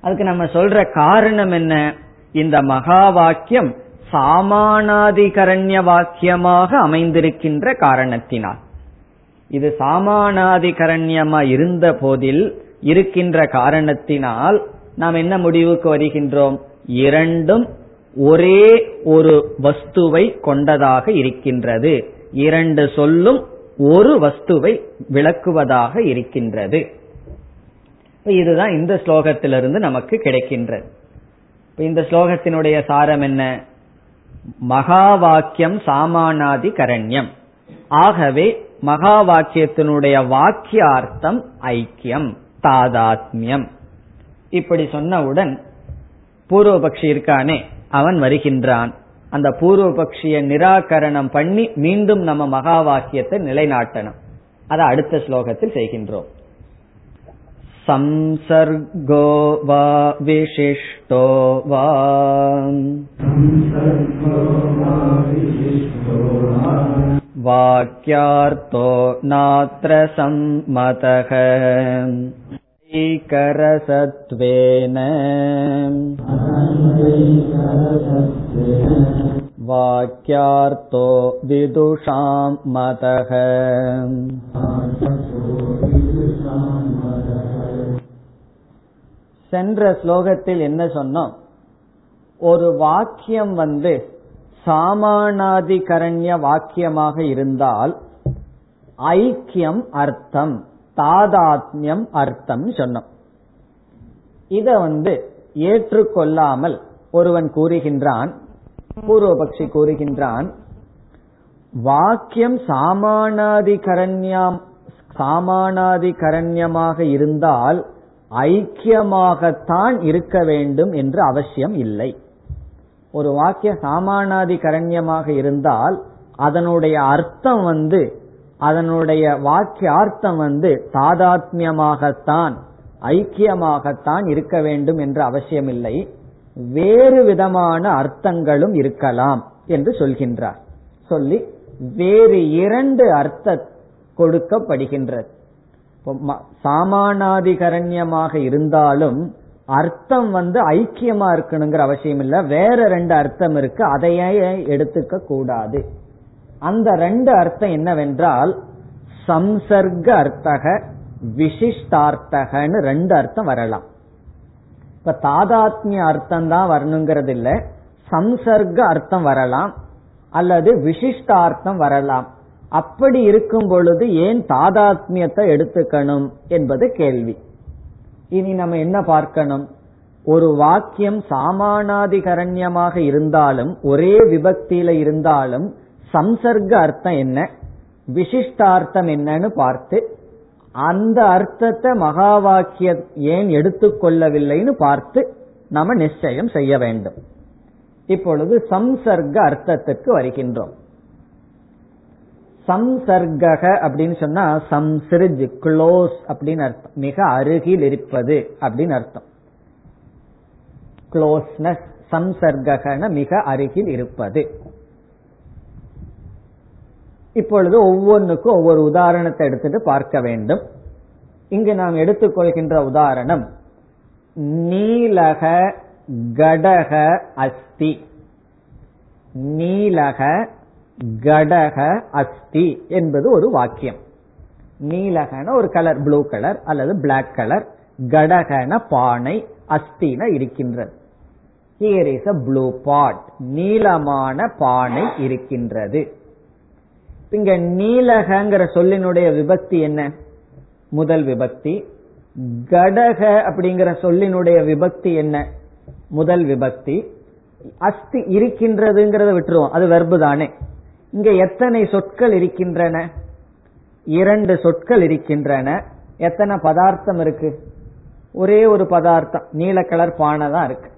அதுக்கு நம்ம சொல்ற காரணம் என்ன? இந்த மகா வாக்கியம் சாமானாதிகரண்ய வாக்கியமாக அமைந்திருக்கின்ற காரணத்தினால். இது சாமானாதிகரண்யமா இருந்த போதில் இருக்கின்ற காரணத்தினால் நாம் என்ன முடிவுக்கு வருகின்றோம்? இரண்டும் ஒரே ஒரு வஸ்துவை கொண்டதாக இருக்கின்றது. இரண்டு சொல்லும் ஒரு வஸ்துவை விளக்குவதாக இருக்கின்றது. இதுதான் இந்த ஸ்லோகத்திலிருந்து நமக்கு கிடைக்கின்றது. இந்த ஸ்லோகத்தினுடைய சாரம் என்ன? மகா வாக்கியம் சாமானாதி கரண்யம் ஆகவே மகா வாக்கியத்தினுடைய வாக்கியார்த்தம் ஐக்கியம் தாதாத்மியம். இப்படி சொன்னவுடன் பூர்வபக்ஷி இருக்கானே அவன் வருகின்றான் அந்த பூர்வபக்ஷிய நிராகரணம் பண்ணி மீண்டும் நம்ம மகா வாக்கியத்தை நிலைநாட்டணும் அதை அடுத்த ஸ்லோகத்தில் செய்கின்றோம் संसर्गो वा विशिष्टो वा वाक्यार्थो नात्र सम्मतः ऐकरसत्वेन वाक्यार्थो विदुषां मतः சென்ற ஸ்லோகத்தில் என்ன சொன்னோம் ஒரு வாக்கியம் வந்து சாமானாதிகரண்ய வாக்கியமாக இருந்தால் ஐக்கியம் அர்த்தம் தாதாத்மியம் அர்த்தம் சொன்னோம். இத வந்து ஏற்றுக்கொள்ளாமல் ஒருவன் கூறுகின்றான் பூர்வபக்ஷி கூறுகின்றான் வாக்கியம் சாமானாதிகரண்யம் சாமானாதிகரண்யமாக இருந்தால் ஐக்கியமாகத்தான் இருக்க வேண்டும் என்று அவசியம் இல்லை. ஒரு வாக்கிய சாமானாதிகரண்யமாக இருந்தால் அதனுடைய அர்த்தம் வந்து அதனுடைய வாக்கிய அர்த்தம் வந்து தாதாத்மியமாகத்தான் ஐக்கியமாகத்தான் இருக்க வேண்டும் என்று அவசியமில்லை. வேறு விதமான அர்த்தங்களும் இருக்கலாம் என்று சொல்கின்றார். சொல்லி வேறு இரண்டு அர்த்த கொடுக்கப்படுகின்றது. சாமானாதிகரண்யமாக இருந்தாலும் அர்த்தம் வந்து ஐக்கியமா இருக்கணுங்கிற அவசியம் இல்ல வேற ரெண்டு அர்த்தம் இருக்கு. அதையே எடுத்துக்க கூடாது. அந்த ரெண்டு அர்த்தம் என்னவென்றால் சம்சர்க அர்த்தக விசிஷ்டார்த்தகன்னு ரெண்டு அர்த்தம் வரலாம். இப்ப தாதாத்மிய அர்த்தம் தான் வரணுங்கிறது இல்ல சம்சர்க அர்த்தம் வரலாம் அல்லது விசிஷ்டார்த்தம் வரலாம். அப்படி இருக்கும் பொழுது ஏன் தாதாத்மியத்தை எடுத்துக்கணும் என்பது கேள்வி. இனி நம்ம என்ன பார்க்கணும்? ஒரு வாக்கியம் சாமானாதிகரண்யமாக இருந்தாலும் ஒரே விபக்தியில இருந்தாலும் சம்சர்க்க அர்த்தம் என்ன? விசிஷ்டார்த்தம் என்னன்னு பார்த்து அந்த அர்த்தத்தை மகா வாக்கியம் ஏன் எடுத்துக்கொள்ளவில்லைன்னு பார்த்து நாம நிச்சயம் செய்ய வேண்டும். இப்பொழுது சம்சர்க்க அர்த்தத்திற்கு வருகின்றோம். சம்சர்க அப்படின்னு சொன்னா சம்சிரிஜ் க்ளோஸ் அப்படின்னு அர்த்தம். மிக அருகில் இருப்பது அப்படின்னு அர்த்தம். க்ளோஸ்னஸ் சம்சர்கன மிக அருகில் இருப்பது. இப்பொழுது ஒவ்வொன்றுக்கும் ஒவ்வொரு உதாரணத்தை எடுத்துட்டு பார்க்க வேண்டும். இங்கு நாம் எடுத்துக்கொள்கின்ற உதாரணம் நீலக கடக அஸ்தி. நீலக கடக அஸ்தி என்பது ஒரு வாக்கியம். நீலகன ஒரு கலர் ப்ளூ கலர் அல்லது பிளாக் கலர். கடகன பானை அஸ்தின இருக்கின்றது. Here is a blue pot நீளமான பானை இருக்கின்றது. இங்க நீலகங்கிற சொல்லினுடைய விபக்தி என்ன? முதல் விபக்தி. கடக அப்படிங்கிற சொல்லினுடைய விபக்தி என்ன? முதல் விபக்தி. அஸ்தி இருக்கின்றதுங்கிறத விட்டுருவோம். அது வெர்பு தானே. இங்க எத்தனை சொற்கள் இருக்கின்றன? இரண்டு சொற்கள் இருக்கின்றன. எத்தனை பதார்த்தம் இருக்கு? ஒரே ஒரு பதார்த்தம். நீல கலர் பானை தான் இருக்கு.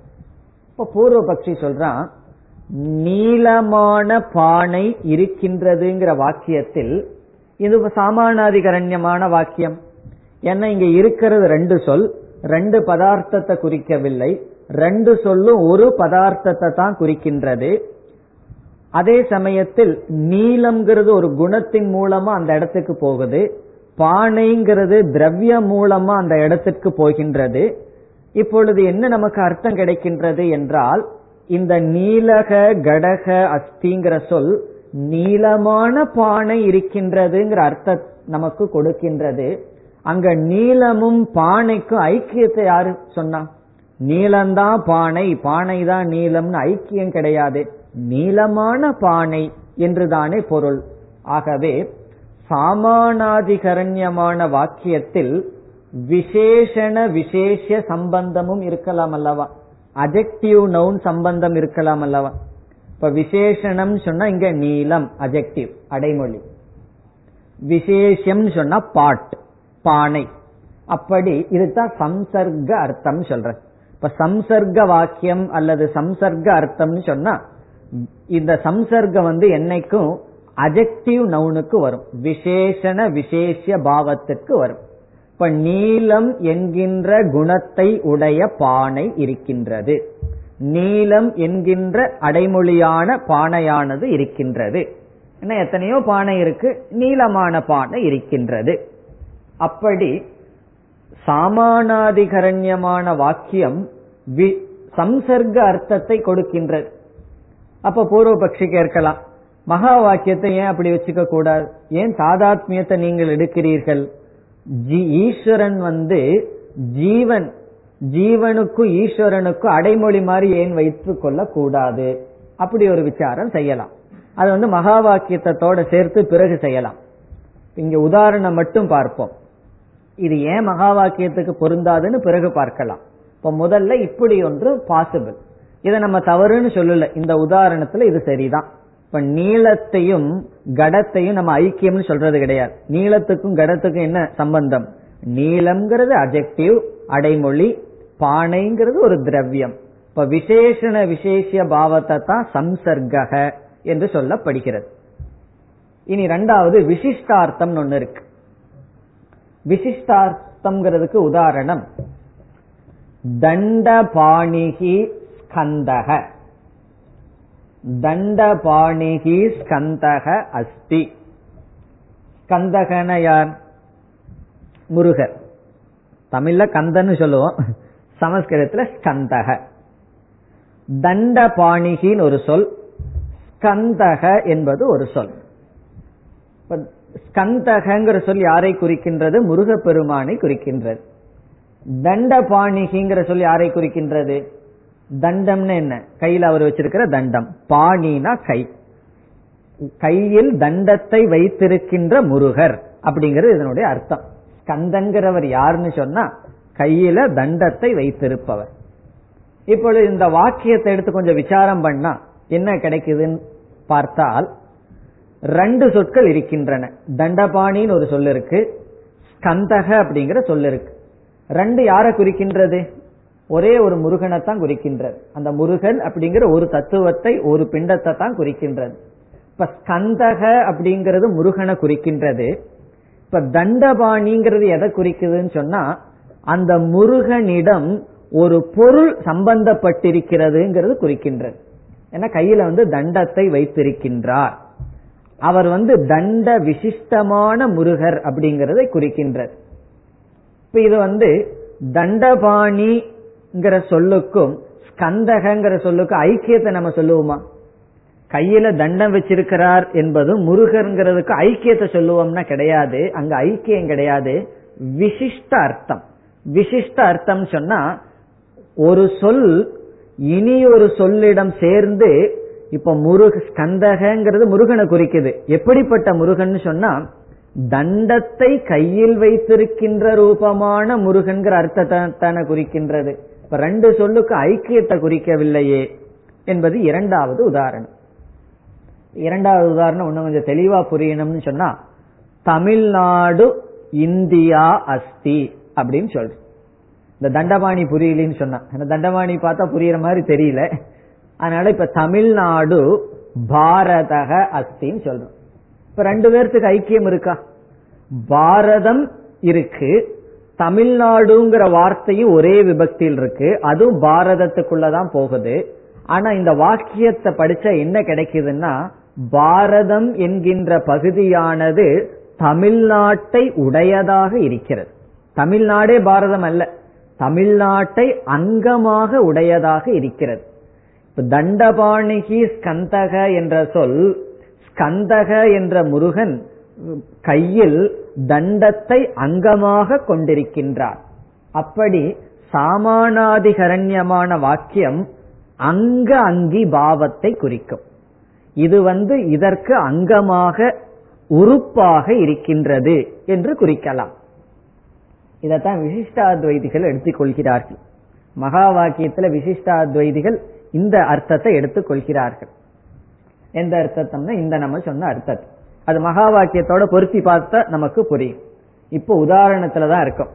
இப்ப பூர்வ பக்ஷி சொல்றான் நீளமான பானை இருக்கின்றதுங்கிற வாக்கியத்தில் இது சாமானாதிகரண்யமான வாக்கியம். ஏன்னா இங்க இருக்கிறது ரெண்டு சொல் ரெண்டு பதார்த்தத்தை குறிக்கவில்லை ரெண்டு சொல்லும் ஒரு பதார்த்தத்தை தான் குறிக்கின்றது. அதே சமயத்தில் நீளம்ங்கிறது ஒரு குணத்தின் மூலமா அந்த இடத்துக்கு போகுது பானைங்கிறது திரவிய மூலமா அந்த இடத்துக்கு போகின்றது. இப்பொழுது என்ன நமக்கு அர்த்தம் கிடைக்கின்றது என்றால் இந்த நீலக கடக அஸ்திங்கிற சொல் நீளமான பானை இருக்கின்றதுங்கிற அர்த்தம் நமக்கு கொடுக்கின்றது. அங்க நீளமும் பானைக்கும் ஐக்கியத்தை யாரு சொன்னா? நீளம்தான் பானை பானை தான் நீளம்னு ஐக்கியம் கிடையாது. நீளமான பானை என்றுதானே பொருள். ஆகவே சாமானாதிகரண்யமான வாக்கியத்தில் விசேஷண விசேஷ சம்பந்தமும் இருக்கலாம் அல்லவா? அஜெக்டிவ் நவுன் சம்பந்தம் இருக்கலாம் அல்லவா? இப்ப விசேஷணம் சொன்னா இங்க நீளம் அஜெக்டிவ் அடைமொழி. விசேஷம் சொன்னா பாட் பானை. அப்படி இதுதான் சம்சர்க்க அர்த்தம் சொல்ற இப்ப சம்சர்க்க வாக்கியம் அல்லது சம்சர்க்க அர்த்தம்னு சொன்னா இந்த சம்சர்க்கம் வந்து என்னைக்கும் அஜெக்டிவ் நவுனுக்கு வரும். விசேஷண விசேஷ பாவத்துக்கு வரும். இப்ப நீலம் என்கின்ற குணத்தை உடைய பானை இருக்கின்றது. நீலம் என்கின்ற அடைமொழியான பானையானது இருக்கின்றது. ஏன்னா எத்தனையோ பானை இருக்கு நீளமான பானை இருக்கின்றது. அப்படி சாமானாதிகரண்யமான வாக்கியம் சம்சர்க்க அர்த்தத்தை கொடுக்கின்றது. அப்ப பூர்வபக்ஷி கேட்கலாம் மகா வாக்கியத்தை ஏன் அப்படி வச்சுக்க கூடாது? ஏன் தாதாத்மியத்தை நீங்கள் எடுக்கிறீர்கள்? ஈஸ்வரன் வந்து ஜீவன் ஜீவனுக்கும் ஈஸ்வரனுக்கும் அடைமொழி மாதிரி ஏன் வைத்துக் கொள்ள கூடாது அப்படி ஒரு விசாரம் செய்யலாம். அது வந்து மகா வாக்கியத்தோட சேர்த்து பிறகு செய்யலாம். இங்க உதாரணம் மட்டும் பார்ப்போம். இது ஏன் மகா வாக்கியத்துக்கு பொருந்தாதுன்னு பிறகு பார்க்கலாம். இப்ப முதல்ல இப்படி ஒன்று பாசிபிள் இதை நம்ம தவறுன்னு சொல்லல. இந்த உதாரணத்துல இது சரிதான். இப்ப நீளத்தையும் கடத்தையும் நம்ம ஐக்கியம்னு சொல்றது கிடையாது. நீளத்துக்கும் கடத்துக்கும் என்ன சம்பந்தம்? நீளம்ங்கிறது அஜெக்டிவ் அடைமொழி பானைங்கிறது ஒரு திரவியம். இப்ப விசேஷண விசேஷ பாவத்தை தான் சம்சர்க என்று சொல்லப்படுகிறது. இனி ரெண்டாவது விசிஷ்டார்த்தம் ஒன்னு இருக்கு. விசிஷ்டார்த்தம்ங்கிறதுக்கு உதாரணம். தண்டபாணிகி ஸ்கந்தக. தண்டபாணிகி ஸ்கந்தக அஸ்தி. ஸ்கந்தகன யார்? முருகர். தமிழ்ல கந்தன்னு சொல்லுவோம். சமஸ்கிருதத்துல ஸ்கந்தக. தண்டபாணிகின்னு ஒரு சொல் ஸ்கந்தக என்பது ஒரு சொல். ஸ்கந்தகங்கிற சொல் யாரை குறிக்கின்றது? முருகப்பெருமானை குறிக்கின்றது. தண்டபாணிகிங்கிற சொல் யாரை குறிக்கின்றது? தண்டம்னு என்ன? கையில் அவர் வச்சிருக்கிற தண்டம். பாணினா கை. கையில் தண்டத்தை வைத்திருக்கின்ற முருகர் அப்படிங்கிறது இதனுடைய அர்த்தம். ஸ்கந்தங்கிறவர் யாருன்னு சொன்னா கையில தண்டத்தை வைத்திருப்பவர். இப்பொழுது இந்த வாக்கியத்தை எடுத்து கொஞ்சம் விசாரம் பண்ணா என்ன கிடைக்குதுன்னு பார்த்தால் ரெண்டு சொற்கள் இருக்கின்றன. தண்டபாணின்னு ஒரு சொல் இருக்கு ஸ்கந்தக அப்படிங்கிற சொல் இருக்கு ரெண்டு யாரை குறிக்கின்றது? ஒரே ஒரு முருகனை தான் குறிக்கின்றது. அந்த முருகன் அப்படிங்கிற ஒரு தத்துவத்தை ஒரு பிண்டத்தை தான் குறிக்கின்றது. இப்ப ஸ்கந்தக அப்படிங்கிறது முருகனை குறிக்கின்றது. இப்ப தண்டபாணிங்கிறது எதை குறிக்குதுன்னு சொன்னா அந்த முருகனிடம் ஒரு பொருள் சம்பந்தப்பட்டிருக்கிறதுங்கிறது குறிக்கின்றது. ஏன்னா கையில வந்து தண்டத்தை வைத்திருக்கின்றார். அவர் வந்து தண்ட விசிஷ்டமான முருகர் அப்படிங்கறதை குறிக்கின்றது. இப்ப இது வந்து தண்டபாணி சொல்லுக்கும் ஸ்கந்தகங்கிற சொல்லுக்கும் ஐக்கியத்தை நம்ம சொல்லுவோமா? கையில தண்டம் வச்சிருக்கிறார் என்பதும் முருகருங்கிறதுக்கு ஐக்கியத்தை சொல்லுவோம்னா கிடையாது அங்க ஐக்கியம் கிடையாது. விசிஷ்ட அர்த்தம். விசிஷ்ட அர்த்தம் சொன்னா ஒரு சொல் இனி ஒரு சொல்லிடம் சேர்ந்து இப்ப முருக ஸ்கந்தகங்கிறது முருகனை குறிக்குது. எப்படிப்பட்ட முருகன் சொன்னா தண்டத்தை கையில் வைத்திருக்கின்ற ரூபமான முருகன்கிற அர்த்தத்தை குறிக்கின்றது. இப்ப ரெண்டு சொல்லுக்கு ஐக்கியத்தை குறிக்கவில்லையே என்பது இரண்டாவது உதாரணம். இரண்டாவது உதாரணம் இன்னும் கொஞ்சம் தெளிவா புரியணும்னு சொன்னா தமிழ்நாடு இந்தியா அஸ்தி அப்படின்னு சொல்றேன். இந்த தண்டபாணி புரியலன்னு சொன்னா. தண்டபாணி பார்த்தா புரியுற மாதிரி தெரியல. அதனால இப்ப தமிழ்நாடு பாரதக அஸ்தின்னு சொல்றோம். இப்ப ரெண்டு பேர்த்துக்கு ஐக்கியம் இருக்கா? பாரதம் இருக்கு தமிழ்நாடுங்கிற வார்த்தையும் ஒரே விபக்தியில் இருக்கு. அதுவும் பாரதத்துக்குள்ளதான் போகுது. ஆனா இந்த வாக்கியத்தை படிச்சா என்ன கிடைக்குதுன்னா பாரதம் என்கின்ற பகுதியானது தமிழ்நாட்டை உடையதாக இருக்கிறது. தமிழ்நாடே பாரதம் அல்ல. தமிழ்நாட்டை அங்கமாக உடையதாக இருக்கிறது. தண்டபாணிகி ஸ்கந்தக என்ற சொல் ஸ்கந்தக என்ற முருகன் கையில் தண்டத்தை அங்கமாக கொண்டிருக்கின்றார். அப்படி சாமானாதிகரண்யமான வாக்கியம் அங்க அங்கி பாவத்தை குறிக்கும். இது வந்து இதற்கு அங்கமாக உறுப்பாக இருக்கின்றது என்று குறிக்கலாம். இதைத்தான் விசிஷ்டாத்வைதிகள் எடுத்துக்கொள்கிறார்கள் மகா வாக்கியத்துல விசிஷ்டாத்வைதிகள் இந்த அர்த்தத்தை எடுத்துக் கொள்கிறார்கள். எந்த அர்த்தம்னா இந்த நம்ம சொன்ன அர்த்தத்தை. அது மகா வாக்கியத்தோட பொருத்தி பார்த்தா நமக்கு புரியும். இப்போ உதாரணத்துலதான் இருக்கும்.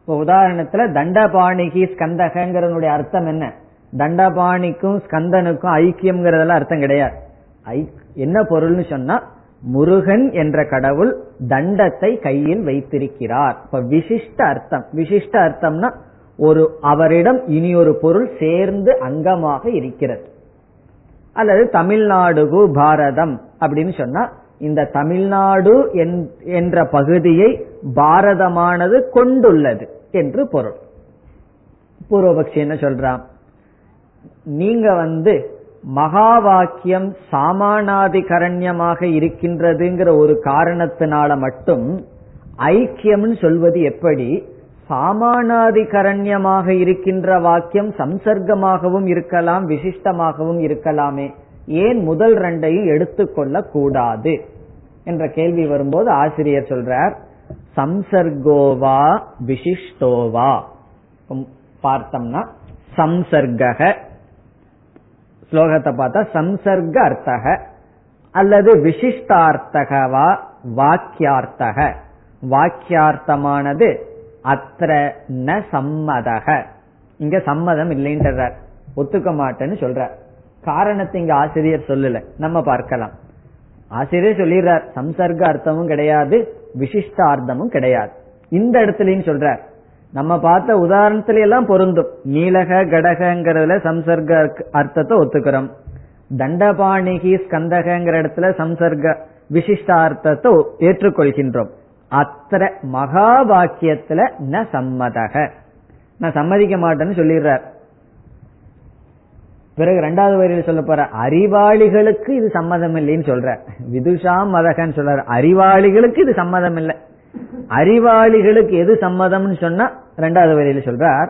இப்போ உதாரணத்துல தண்டபாணிகி ஸ்கந்தகங்கிறனுடைய அர்த்தம் என்ன? தண்டபாணிக்கும் ஸ்கந்தனுக்கும் ஐக்கியம்ங்கிறதெல்லாம் அர்த்தம் கிடையாது. என்ன பொருள்னு சொன்னா முருகன் என்ற கடவுள் தண்டத்தை கையில் வைத்திருக்கிறார். இப்ப விசிஷ்ட அர்த்தம். விசிஷ்ட அர்த்தம்னா ஒரு அவரிடம் இனி ஒரு பொருள் சேர்ந்து அங்கமாக இருக்கிறது. அல்லது தமிழ்நாடு பாரதம். அப்படின்னு சொன்னா இந்த தமிழ்நாடு என்ற பகுதியை பாரதமானது கொண்டுள்ளது என்று பொருள். பூர்வபக்ஷி என்ன சொல்றான்? நீங்க வந்து மகா வாக்கியம் சாமானாதிகரண்யமாக இருக்கின்றதுங்கிற ஒரு காரணத்தினால மட்டும் ஐக்கியம்னு சொல்வது எப்படி? சாமானாதிகரண்யமாக இருக்கின்ற வாக்கியம் சம்சர்க்கமாகவும் இருக்கலாம் விசிஷ்டமாகவும் இருக்கலாமே. ஏன் முதல் ரெண்டையும் எடுத்துக்கொள்ள கூடாது என்ற கேள்வி வரும்போது ஆசிரியர் சொல்றார் சம்சர்கோவா விசிஷ்டோவா? பார்த்தோம்னா சம்சர்க ஸ்லோகத்தை பார்த்தா சம்சர்க அர்த்தக. அல்லது விசிஷ்டார்த்தகவா? வாக்கியார்த்தக. வாக்கியார்த்தமானது அத்திர ந சம்மதக. இங்க சம்மதம் இல்லைன்றார் ஒத்துக்க மாட்டேன்னு சொல்ற காரணத்தை இங்க ஆசிரியர் சொல்லல. நம்ம பார்க்கலாம். ஆசிரியர் சொல்லிடுறார் சம்சர்க்க அர்த்தமும் கிடையாது விசிஷ்டார்த்தமும் கிடையாது. இந்த இடத்துலயும் சொல்றார் நம்ம பார்த்த உதாரணத்துல எல்லாம் பொருந்தும். நீலக கடகங்கிறதுல சம்சர்க அர்த்தத்தை ஒத்துக்கிறோம். தண்டபாணிகி ஸ்கந்தகங்கிற இடத்துல சம்சர்க விசிஷ்டார்த்தத்தை ஏற்றுக்கொள்கின்றோம். அத்திர மகா வாக்கியத்துல ந சம்மதக. நான் சம்மதிக்க மாட்டேன்னு சொல்லிடுறார். பிறகு ரெண்டாவது வரியில் சொல்ல போற அறிவாளிகளுக்கு இது சம்மதம் இல்லைன்னு சொல்ற. விதுஷாம் மதகன்னு சொல்ற அறிவாளிகளுக்கு இது சம்மதம் இல்லை அறிவாளிகளுக்கு எது சம்மதம்னு சொன்னா ரெண்டாவது வரியில சொல்றார்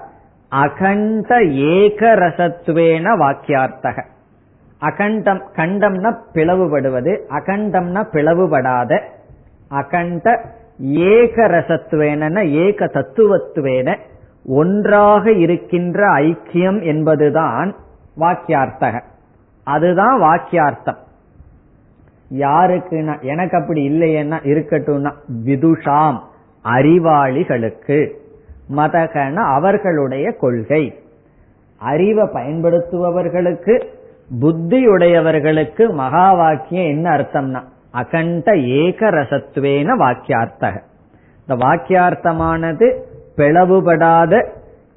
அகண்ட ஏக ரசத்துவேன வாக்கியார்த்தக. அகண்டம் கண்டம்னா பிளவுபடுவது அகண்டம்னா பிளவுபடாத. அகண்ட ஏக ரசத்துவேன ஏக தத்துவத்துவேன ஒன்றாக இருக்கின்ற ஐக்கியம் என்பதுதான் வாக்கியார்த்தக. அதுதான் வாக்கியார்த்தம். யாருக்குன்னா எனக்கு அப்படி இல்லையேன்னா இருக்கட்டும்னா விதுஷாம் அறிவாளிகளுக்கு மதகன அவர்களுடைய கொள்கை. அறிவை பயன்படுத்துபவர்களுக்கு புத்தியுடையவர்களுக்கு மகா வாக்கியம் என்ன அர்த்தம்னா அகண்ட ஏக ரசத்துவேன வாக்கியார்த்தக. இந்த வாக்கியார்த்தமானது பிளவுபடாத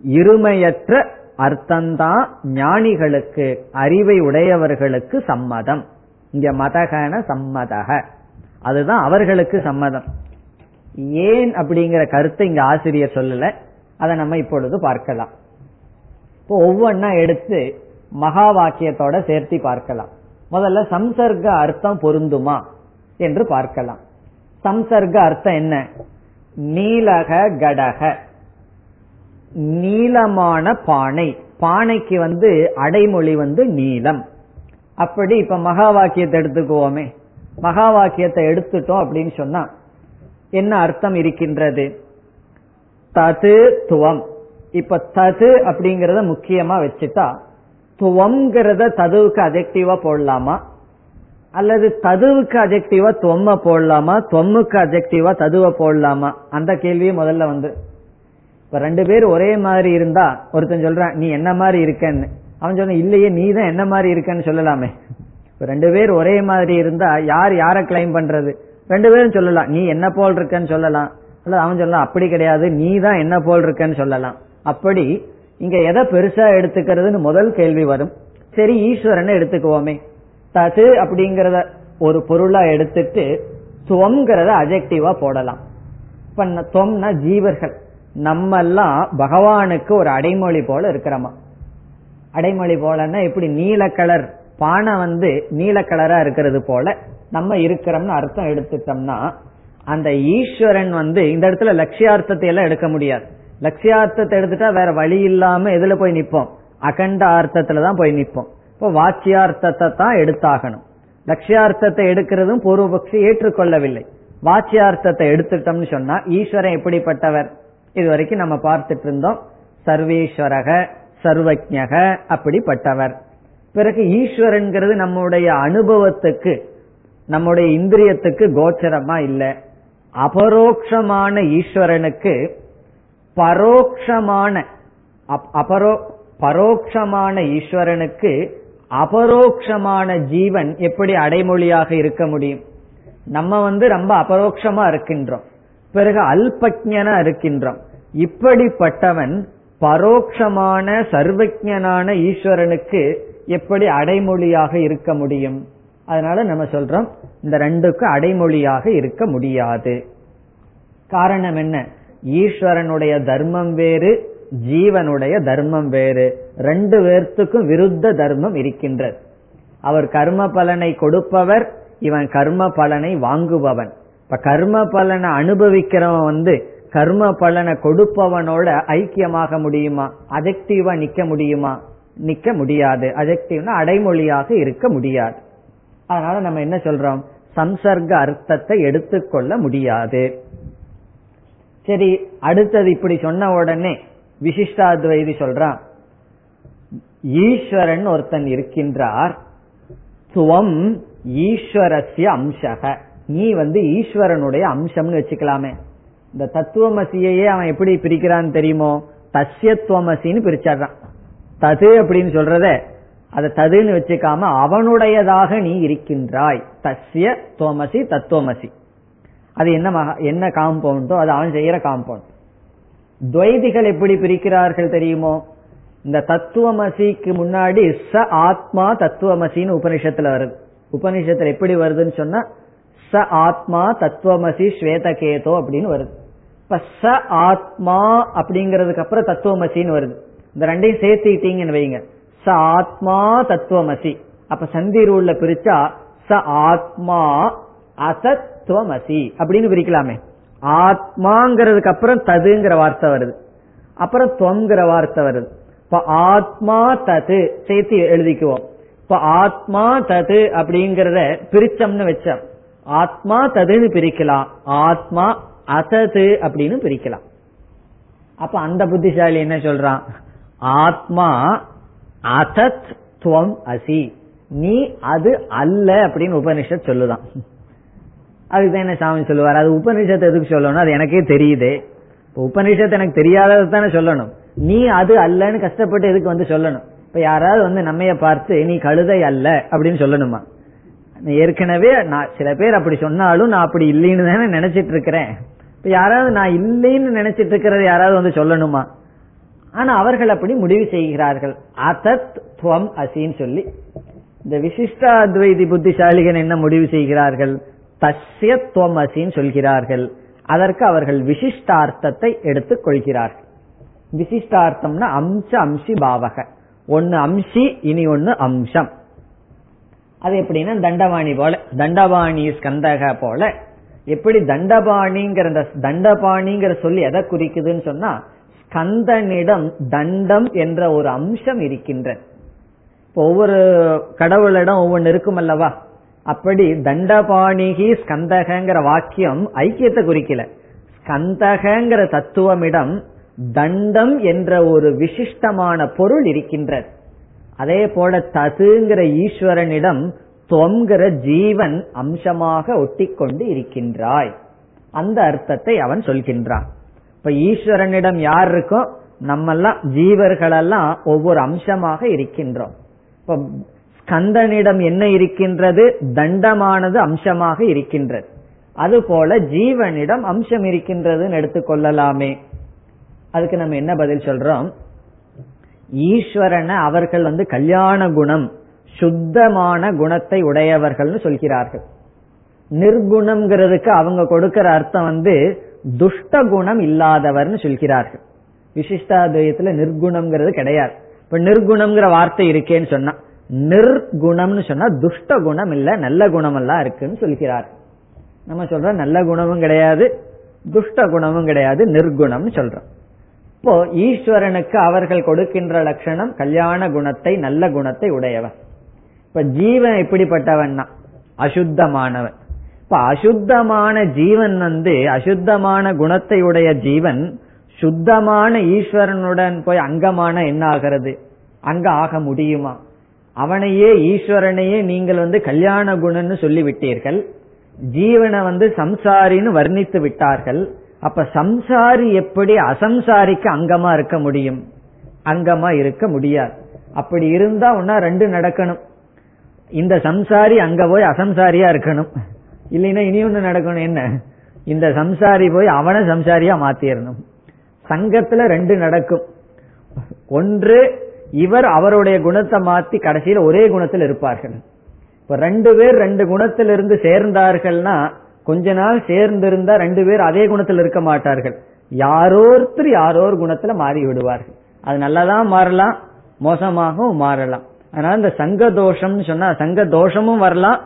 இருமையற்ற அர்த்தம்தான் ஞானிகளுக்கு அறிவை உடையவர்களுக்கு சம்மதம். இங்க மதகன சம்மதக. அதுதான் அவர்களுக்கு சம்மதம். ஏன் அப்படிங்கிற கருத்தை இங்க ஆசிரியர் சொல்லல. அதை நம்ம இப்பொழுது பார்க்கலாம். இப்போ ஒவ்வொன்னா எடுத்து மகா வாக்கியத்தோட சேர்த்தி பார்க்கலாம். முதல்ல சம்சர்க்க அர்த்தம் பொருந்துமா என்று பார்க்கலாம். சம்சர்க்க அர்த்தம் என்ன? நீலக கடக. நீளமான பானை. பானைக்கு வந்து அடைமொழி வந்து நீளம். அப்படி இப்ப மகா வாக்கியத்தை எடுத்துக்குவோமே மகா வாக்கியத்தை எடுத்துட்டோம் அப்படின்னு சொன்னா என்ன அர்த்தம் இருக்கின்றது? தது துவம். இப்ப தது அப்படிங்கறத முக்கியமா வச்சுட்டா துவம்ங்கிறத ததுவுக்கு அஜெக்டிவா போடலாமா? அல்லது ததுவுக்கு அஜெக்டிவா தொம்ம போடலாமா? தொம்முக்கு அஜெக்டிவா ததுவ போடலாமா? அந்த கேள்வியும் முதல்ல வந்து இப்ப ரெண்டு பேர் ஒரே மாதிரி இருந்தா ஒருத்தன் சொல்றான் நீ என்ன மாதிரி இருக்கன்னு? அவன் சொன்ன இல்லையே நீ தான் என்ன மாதிரி இருக்கன்னு சொல்லலாமே. ரெண்டு பேர் ஒரே மாதிரி இருந்தா யார் யார கிளைம் பண்றது? ரெண்டு பேரும் சொல்லலாம் நீ என்ன போல் இருக்கன்னு சொல்லலாம். அல்ல அவன் சொல்லலாம் அப்படி கிடையாது நீ தான் என்ன போல் இருக்கன்னு சொல்லலாம். அப்படி இங்க எதை பெருசா எடுத்துக்கிறதுன்னு முதல் கேள்வி வரும். சரி ஈஸ்வரனை எடுத்துக்குவோமே. தது அப்படிங்கறத ஒரு பொருளா எடுத்துட்டு துவம்ங்கிறத அஜெக்டிவா போடலாம். இப்ப தொம்னா ஜீவர்கள். நம்ம எல்லாம் பகவானுக்கு ஒரு அடைமொழி போல இருக்கிறோமா? அடைமொழி போலன்னா எப்படி? நீல கலர். பானை வந்து நீல கலரா இருக்கிறது போல நம்ம இருக்கிறோம்னு அர்த்தம் எடுத்துட்டோம்னா அந்த ஈஸ்வரன் வந்து இந்த இடத்துல லட்சியார்த்தத்தை எல்லாம் எடுக்க முடியாது. லட்சியார்த்தத்தை எடுத்துட்டா வேற வழி இல்லாம எதுல போய் நிப்போம்? அகண்ட அர்த்தத்துல தான் போய் நிப்போம். இப்போ வாச்சியார்த்தத்தை தான் எடுத்தாகணும். லட்சியார்த்தத்தை எடுக்கிறதும் பூர்வபக்ஷி ஏற்றுக்கொள்ளவில்லை. வாச்சியார்த்தத்தை எடுத்துட்டோம்னு சொன்னா ஈஸ்வரன் எப்படிப்பட்டவர்? இது வரைக்கும் நம்ம பார்த்துட்டு இருந்தோம் சர்வேஸ்வரக சர்வஜக அப்படிப்பட்டவர். பிறகு ஈஸ்வரன்கிறது நம்முடைய அனுபவத்துக்கு நம்முடைய இந்திரியத்துக்கு கோச்சரமா இல்லை. அபரோக்ஷமான ஈஸ்வரனுக்கு பரோக்ஷமான அபரோ பரோக்ஷமான ஈஸ்வரனுக்கு அபரோக்ஷமான ஜீவன் எப்படி அடைமொழியாக இருக்க முடியும்? நம்ம வந்து ரொம்ப அபரோக்ஷமா இருக்கின்றோம். பிறகு அல்பஜனா இருக்கின்றோம் இப்படிப்பட்டவன் பரோக்ஷமான சர்வஜனான ஈஸ்வரனுக்கு எப்படி அடைமொழியாக இருக்க முடியும்? அதனால நம்ம சொல்றோம் இந்த ரெண்டுக்கும் அடைமொழியாக இருக்க முடியாது. காரணம் என்ன? ஈஸ்வரனுடைய தர்மம் வேறு ஜீவனுடைய தர்மம் வேறு. ரெண்டு பேர்த்துக்கும் விருத்த தர்மம் இருக்கின்றது. அவர் கர்ம பலனை கொடுப்பவர் இவன் கர்ம பலனை வாங்குபவன். இப்ப கர்ம பலனை அனுபவிக்கிறவன் வந்து கர்ம பலனை கொடுப்பவனோட ஐக்கியமாக முடியுமா? அஜெக்டிவா நிக்க முடியுமா? நிக்க முடியாது. அஜெக்டிவ்னா அடைமொழியாக இருக்க முடியாது. அதனால நம்ம என்ன சொல்றோம்? சம்சர்க்க அர்த்தத்தை எடுத்துக்கொள்ள முடியாது. சரி அடுத்தது இப்படி சொன்ன உடனே விசிஷ்டாத்வைதி சொல்றான். ஈஸ்வரன் ஒருத்தன் இருக்கின்றார். துவம் ஈஸ்வரஸ்ய அம்சக. நீ வந்து ஈஸ்வரனுடைய அம்சம்னு வச்சுக்கலாமே. இந்த தத்துவமசியையே அவன் எப்படி பிரிக்கிறான்னு தெரியுமோ? தஸ்யத்துவமசின்னு பிரிச்சாடுறான் தது அப்படின்னு சொல்றத அதை ததுன்னு வச்சுக்காம அவனுடையதாக நீ இருக்கின்றாய். தஸ்ய துவமசி தத்துவமசி. அது என்ன என்ன காம்பவுண்டோ அது அவன் செய்யற காம்பவுண்ட் துவைதிகள் எப்படி பிரிக்கிறார்கள் தெரியுமோ? இந்த தத்துவமசிக்கு முன்னாடி ச ஆத்மா தத்துவமசின்னு உபனிஷத்துல வருது. உபனிஷத்துல எப்படி வருதுன்னு சொன்னா ச ஆத்மா தத்துவமசி ஸ்வேதகேதோ அப்படின்னு வருது. இப்ப ச ஆத்மா அப்படிங்கறதுக்கு அப்புறம் தத்துவமசின்னு வருது. இந்த ரெண்டையும் சேர்த்துக்கிட்டீங்கன்னு வைங்க. ச ஆத்மா தத்துவமசி. அப்ப சந்தி ரூல்ல பிரிச்சா ச ஆத்மா அசத்துவமசி அப்படின்னு பிரிக்கலாமே. ஆத்மாங்கிறதுக்கு அப்புறம் ததுங்கிற வார்த்தை வருது. அப்புறம் துவங்கிற வார்த்தை வருது. இப்ப ஆத்மா தது சேர்த்து எழுதிக்குவோம். இப்ப ஆத்மா தது அப்படிங்கறத பிரிச்சம்னு வச்சோம். ஆத்மா ததுன்னு பிரிக்கலாம். ஆத்மா அசது அப்படின்னு பிரிக்கலாம். அப்ப அந்த புத்திசாலி என்ன சொல்றான்? ஆத்மா அசத் துவம் அசி. நீ அது அல்ல அப்படின்னு உபனிஷத் சொல்லுதான். அதுதான் என்ன சாமி சொல்லுவார்? அது உபனிஷத்தை எதுக்கு சொல்லணும் அது எனக்கே தெரியுது. இப்போ உபனிஷத்து எனக்கு தெரியாதது தானே சொல்லணும். நீ அது அல்லன்னு கஷ்டப்பட்டு எதுக்கு வந்து சொல்லணும்? இப்ப யாராவது வந்து நம்மைய பார்த்து நீ கழுதை அல்ல அப்படின்னு சொல்லணுமா? ஏற்கனவே நான் சில பேர் அப்படி சொன்னாலும் நான் அப்படி இல்லைன்னு தானே நினைச்சிட்டு இருக்கிறேன். இப்ப யாராவது நான் இல்லைன்னு நினைச்சிட்டு இருக்கிறத யாராவது வந்து சொல்லணுமா? ஆனா அவர்கள் அப்படி முடிவு செய்கிறார்கள். அசத் துவம் அசின்னு சொல்லி. இந்த விசிஷ்ட அத்வைதி புத்திசாலிகள் என்ன முடிவு செய்கிறார்கள்? தஸ்ய துவம் அசின்னு சொல்கிறார்கள். அதற்கு அவர்கள் விசிஷ்டார்த்தத்தை எடுத்துக் கொள்கிறார்கள். விசிஷ்டார்த்தம்னா அம்ச அம்சி பாவக. ஒன்னு அம்சி இனி ஒன்னு அம்சம். அது எப்படின்னா தண்டபாணி போல. தண்டபாணி ஸ்கந்தக போல. எப்படி தண்டபாணிங்கிற அந்த தண்டபாணிங்கிற சொல்லி எதை குறிக்குதுன்னு சொன்னா ஸ்கந்தனிடம் தண்டம் என்ற ஒரு அம்சம் இருக்கின்றது இப்போ ஒவ்வொரு கடவுளிடம் ஒவ்வொன்று இருக்கும் அல்லவா அப்படி தண்டபாணிகி ஸ்கந்தகங்கிற வாக்கியம் ஐக்கியத்தை குறிக்கல. ஸ்கந்தகங்கிற தத்துவமிடம் தண்டம் என்ற ஒரு விசிஷ்டமான பொருள் இருக்கின்றது. அதே போல ததுங்கிற ஈஸ்வரனிடம் தொங்கிற ஜீவன் அம்சமாக ஒட்டிக்கொண்டு இருக்கின்றாய். அந்த அர்த்தத்தை அவன் சொல்கின்றான். இப்ப ஈஸ்வரனிடம் யார் இருக்கோ நம்மெல்லாம் ஜீவர்களெல்லாம் ஒவ்வொரு அம்சமாக இருக்கின்றோம். இப்ப ஸ்கந்தனிடம் என்ன இருக்கின்றது? தண்டமானது அம்சமாக இருக்கின்றது. அதுபோல ஜீவனிடம் அம்சம் இருக்கின்றதுன்னு எடுத்துக்கொள்ளலாமே. அதுக்கு நம்ம என்ன பதில் சொல்றோம்? ஈஸ்வரனை அவர்கள் வந்து கல்யாண குணம் சுத்தமான குணத்தை உடையவர்கள்னு சொல்கிறார்கள். நிர்குணம்ங்கிறதுக்கு அவங்க கொடுக்கிற அர்த்தம் வந்து துஷ்ட குணம் இல்லாதவர்னு சொல்கிறார்கள். விசிஷ்டாத்வயத்துல நிர்குணம்ங்கிறது கிடையாது. இப்ப நிர்குணம்ங்கிற வார்த்தை இருக்கேன்னு சொன்னா நிர்குணம்னு சொன்னா துஷ்ட குணம் இல்ல நல்ல குணம் எல்லாம் இருக்குன்னு சொல்கிறார். நம்ம சொல்றோம் நல்ல குணமும் கிடையாது துஷ்ட குணமும் கிடையாது நிர்குணம்னு சொல்றோம். இப்போ ஈஸ்வரனுக்கு அவர்கள் கொடுக்கின்ற லட்சணம் கல்யாண குணத்தை நல்ல குணத்தை உடையவன். இப்ப ஜீவன் எப்படிப்பட்டவன்னா அசுத்தமானவன். இப்ப அசுத்தமான ஜீவன் வந்து அசுத்தமான குணத்தை உடைய ஜீவன் சுத்தமான ஈஸ்வரனுடன் போய் அங்கமான என்ன ஆகிறது? அங்க ஆக முடியுமா? அவனையே ஈஸ்வரனையே நீங்கள் வந்து கல்யாண குணம்னு சொல்லிவிட்டீர்கள். ஜீவனை வந்து சம்சாரின்னு வர்ணித்து விட்டார்கள். அப்ப சம்சாரி எப்படி அசம்சாரிக்கு அங்கமா இருக்க முடியும்? அங்கமா இருக்க முடியாது. அப்படி இருந்தா ஒன்னா ரெண்டு நடக்கணும். இந்த சம்சாரி அங்க போய் அசம்சாரியா இருக்கணும். இல்லைன்னா இனி ஒண்ணு நடக்கணும் என்ன? இந்த சம்சாரி போய் அவனை சம்சாரியா மாத்திரணும். சங்கத்துல ரெண்டு நடக்கும். ஒன்று இவர் அவருடைய குணத்தை மாத்தி கடைசியில் ஒரே குணத்தில் இருப்பார்கள். இப்ப ரெண்டு பேர் ரெண்டு குணத்திலிருந்து சேர்ந்தார்கள்னா கொஞ்ச நாள் சேர்ந்து இருந்தா ரெண்டு பேர் அதே குணத்தில் இருக்க மாட்டார்கள். யாரோருத்தர் யாரோ ஒரு குணத்துல மாறி விடுவார்கள். அது நல்லதான் மாறலாம் மோசமாகவும் மாறலாம். அதனால இந்த சங்க தோஷம்னு சொன்னா சங்க தோஷமும் வரலாம்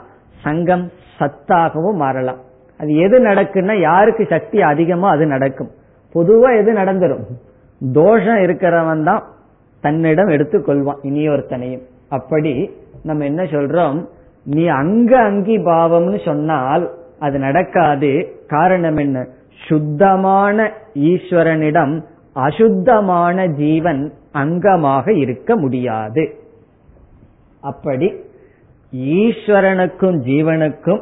சங்கம் சத்தாகவும் மாறலாம். அது எது நடக்குன்னா யாருக்கு சக்தி அதிகமோ அது நடக்கும். பொதுவா எது நடந்துரும்? தோஷம் இருக்கிறவன் தான் தன்னிடம் எடுத்துக்கொள்வான் இனியொருத்தனையும் அப்படி நம்ம என்ன சொல்றோம்? நீ அங்க அங்கி பாவம்னு சொன்னால் அது நடக்காது. காரணம் என்ன? சுத்தமான ஈஸ்வரனிடம் அசுத்தமான ஜீவன் அங்கமாக இருக்க முடியாது. அப்படி ஈஸ்வரனுக்கும் ஜீவனுக்கும்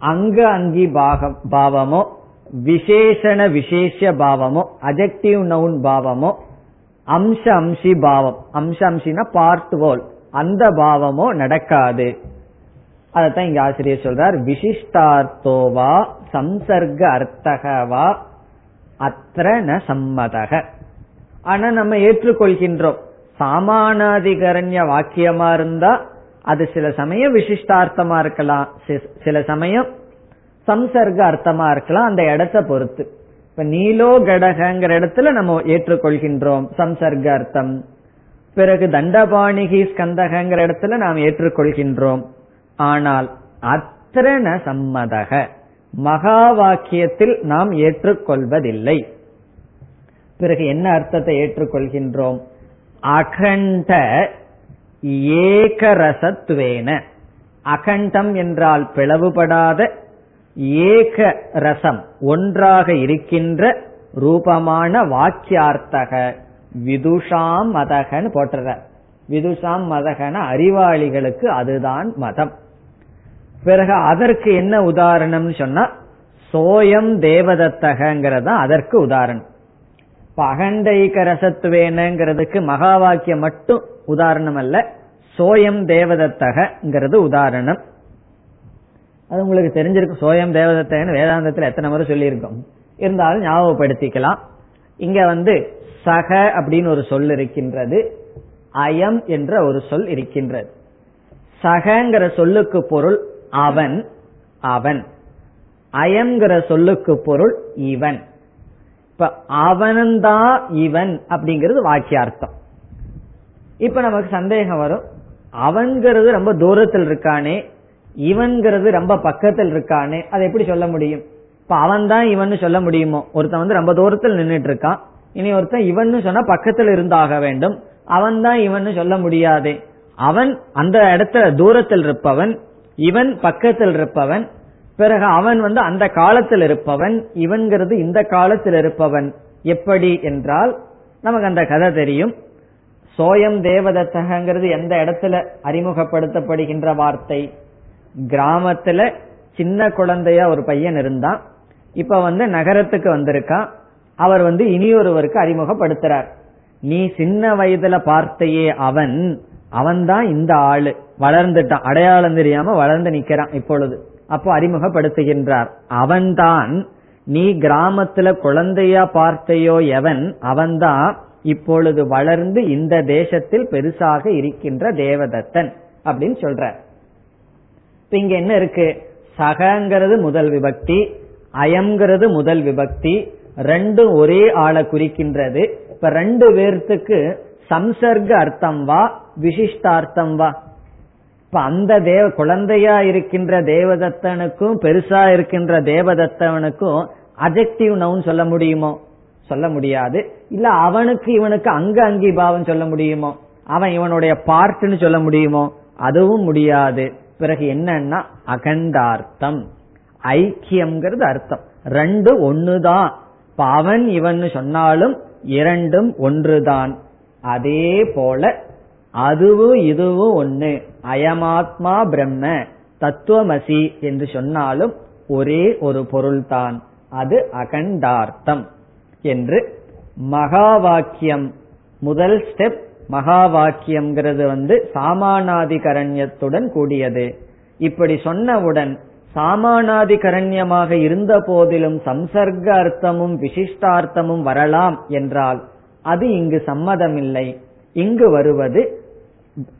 அங்க அங்கி பாவமோ விசேஷண விசேஷ பாவமோ அஜெக்டிவ் நவுன் பாவமோ அம்ச அம்சி பாவம். அம்ச அம்சினா பார்ட் வோல் அந்த பாவமோ நடக்காது. அதத்தான் இங்க ஆசிரியர் சொல்றார். விசிஷ்டார்த்தோவா சம்சர்க அர்த்தகவா அத்திர ந சம்மதக. ஆனா நம்ம ஏற்றுக்கொள்கின்றோம். சாமானாதிகரண்ய வாக்கியமா இருந்தா அது சில சமயம் விசிஷ்டார்த்தமா இருக்கலாம். சில சமயம் சம்சர்க்க அர்த்தமா இருக்கலாம். அந்த இடத்த பொறுத்து. இப்ப நீலோ கடகங்கிற இடத்துல நம்ம ஏற்றுக்கொள்கின்றோம். சம்சர்க்க அர்த்தம். பிறகு தண்டபாணிகி ஸ்கந்தகங்கிற இடத்துல நாம் ஏற்றுக்கொள்கின்றோம். ஆனால் அத்திரன சம்மதக. மகா வாக்கியத்தில் நாம் ஏற்றுக்கொள்வதில்லை. பிறகு என்ன அர்த்தத்தை ஏற்றுக்கொள்கின்றோம்? அகண்ட ஏகரசத்துவேன. அகண்டம் என்றால் பிளவுபடாத ஏக ரசம் ஒன்றாக இருக்கின்ற ரூபமான வாக்கியார்த்தக. விதுஷாம் மதகன் போட்டுற விதுஷாம் மதகன அறிவாளிகளுக்கு அதுதான் மதம். பிறகு அதற்கு என்ன உதாரணம்னு சொன்னா சோயம் தேவதத்தகங்கிறது அதற்கு உதாரணம். இப்ப அகண்டைக ரசத்துவேனங்கிறதுக்கு மகா வாக்கியம் மட்டும் உதாரணம் அல்ல சோயம் தேவதத்தகங்கிறது உதாரணம். அது உங்களுக்கு தெரிஞ்சிருக்கும் சோயம் தேவதத்தகன்னு வேதாந்தத்தில் எத்தனை முறை சொல்லியிருக்கோம். இருந்தாலும் ஞாபகப்படுத்திக்கலாம். இங்க வந்து சக அப்படின்னு ஒரு சொல் இருக்கின்றது அயம் என்ற ஒரு சொல் இருக்கின்றது. சகங்கிற சொல்லுக்கு பொருள் அவன் அவன். அயங்கிற சொல்லுக்கு பொருள் இவன். இப்ப அவன்தான் இவன் அப்படிங்கிறது வாக்கியார்த்தம். இப்ப நமக்கு சந்தேகம் வரும். அவன்கிறது ரொம்ப தூரத்தில் இருக்கானே இவன்கிறது ரொம்ப பக்கத்தில் இருக்கானே அதை எப்படி சொல்ல முடியும்? இப்ப அவன் தான் இவன் சொல்ல முடியுமோ? ஒருத்தன் வந்து ரொம்ப தூரத்தில் நின்றுட்டு இருக்கான் இனி ஒருத்தன் இவன் சொன்னா பக்கத்தில் இருந்தாக வேண்டும். அவன் தான் இவன் சொல்ல முடியாதே. அவன் அந்த இடத்துல தூரத்தில் இருப்பவன். இவன் பக்கத்தில் இருப்பவன் பிறகு அவன் வந்து அந்த காலத்தில் இருப்பவன் இவன்கிறது இந்த காலத்தில் இருப்பவன். எப்படி என்றால் நமக்கு அந்த கதை தெரியும். சோயம் தேவதத்தகங்கிறது எந்த இடத்துல அறிமுகப்படுத்தப்படுகின்ற வார்த்தை? கிராமத்துல சின்ன குழந்தையா ஒரு பையன் இருந்தான். இப்ப வந்து நகரத்துக்கு வந்திருக்கான். அவர் வந்து இனியொருவருக்கு அறிமுகப்படுத்துறார். நீ சின்ன வயதுல பார்த்தையே அவன் அவன்தான் இந்த ஆளு. வளர்ந்துட்டான். அடையாளம் தெரியாம வளர்ந்து நிக்கிறான் இப்பொழுது. அப்போ அறிமுகப்படுத்துகின்றார். அவன்தான் நீ கிராமத்துல குழந்தையா பார்த்தையோ எவன் அவன்தான் இப்பொழுது வளர்ந்து இந்த தேசத்தில் பெருசாக இருக்கின்ற தேவதத்தன் அப்படின்னு சொல்ற இப்ப இங்க என்ன இருக்கு? சகங்கிறது முதல் விபக்தி அயம்ங்கிறது முதல் விபக்தி ரெண்டும் ஒரே ஆளை குறிக்கின்றது. இப்ப ரெண்டு பேர்த்துக்கு சம்சர்க அர்த்தம் வா விசிஷ்டார்த்தம் வா. இப்ப அந்த தேவ குழந்தையா இருக்கின்ற தேவதத்தனுக்கும் பெருசா இருக்கின்ற தேவதத்தவனுக்கும் அஜெக்டிவ் நவுன் சொல்ல முடியுமோ? சொல்ல முடியாது. இல்ல அவனுக்கு இவனுக்கு அங்க அங்கி பாவம் சொல்ல முடியுமோ? அவன் இவனுடைய பார்ட்னு சொல்ல முடியுமோ? அதுவும் முடியாது. பிறகு என்னன்னா அகண்டார்த்தம். ஐக்கியம்ங்கிறது அர்த்தம். ரெண்டு ஒண்ணுதான். இப்ப அவன் இவன் சொன்னாலும் இரண்டும் ஒன்றுதான். அதே போல அதுவும் இதுவும் ஒன்னு அயமாத்மா பிரம்ம தத்துவமசி என்று சொன்னாலும் ஒரே ஒரு பொருள்தான். அது அகண்டார்த்தம் என்று மகா வாக்கியம் முதல் ஸ்டெப் மகா வாக்கியம்ங்கிறது வந்து சாமானாதிகரண்யத்துடன் கூடியது. இப்படி சொன்னவுடன் சாமானாதிகரண்யமாக இருந்த போதிலும் சம்சர்க்க அர்த்தமும் விசிஷ்டார்த்தமும் வரலாம் என்றால் அது இங்கு சம்மதமில்லை. இங்கு வருவது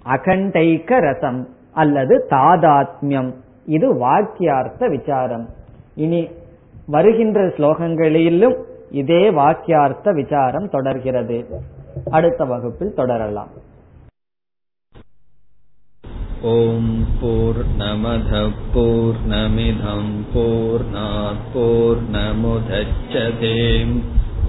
அகண்டைக்க ரசம் அல்லது தாதாத்மியம். இது வாக்கியார்த்த விசாரம். இனி வருகின்ற ஸ்லோகங்களிலும் இதே வாக்கியார்த்த விசாரம் தொடர்கிறது. அடுத்த வகுப்பில் தொடரலாம். ஓம் போர் நமத போர் நமிதம் போர்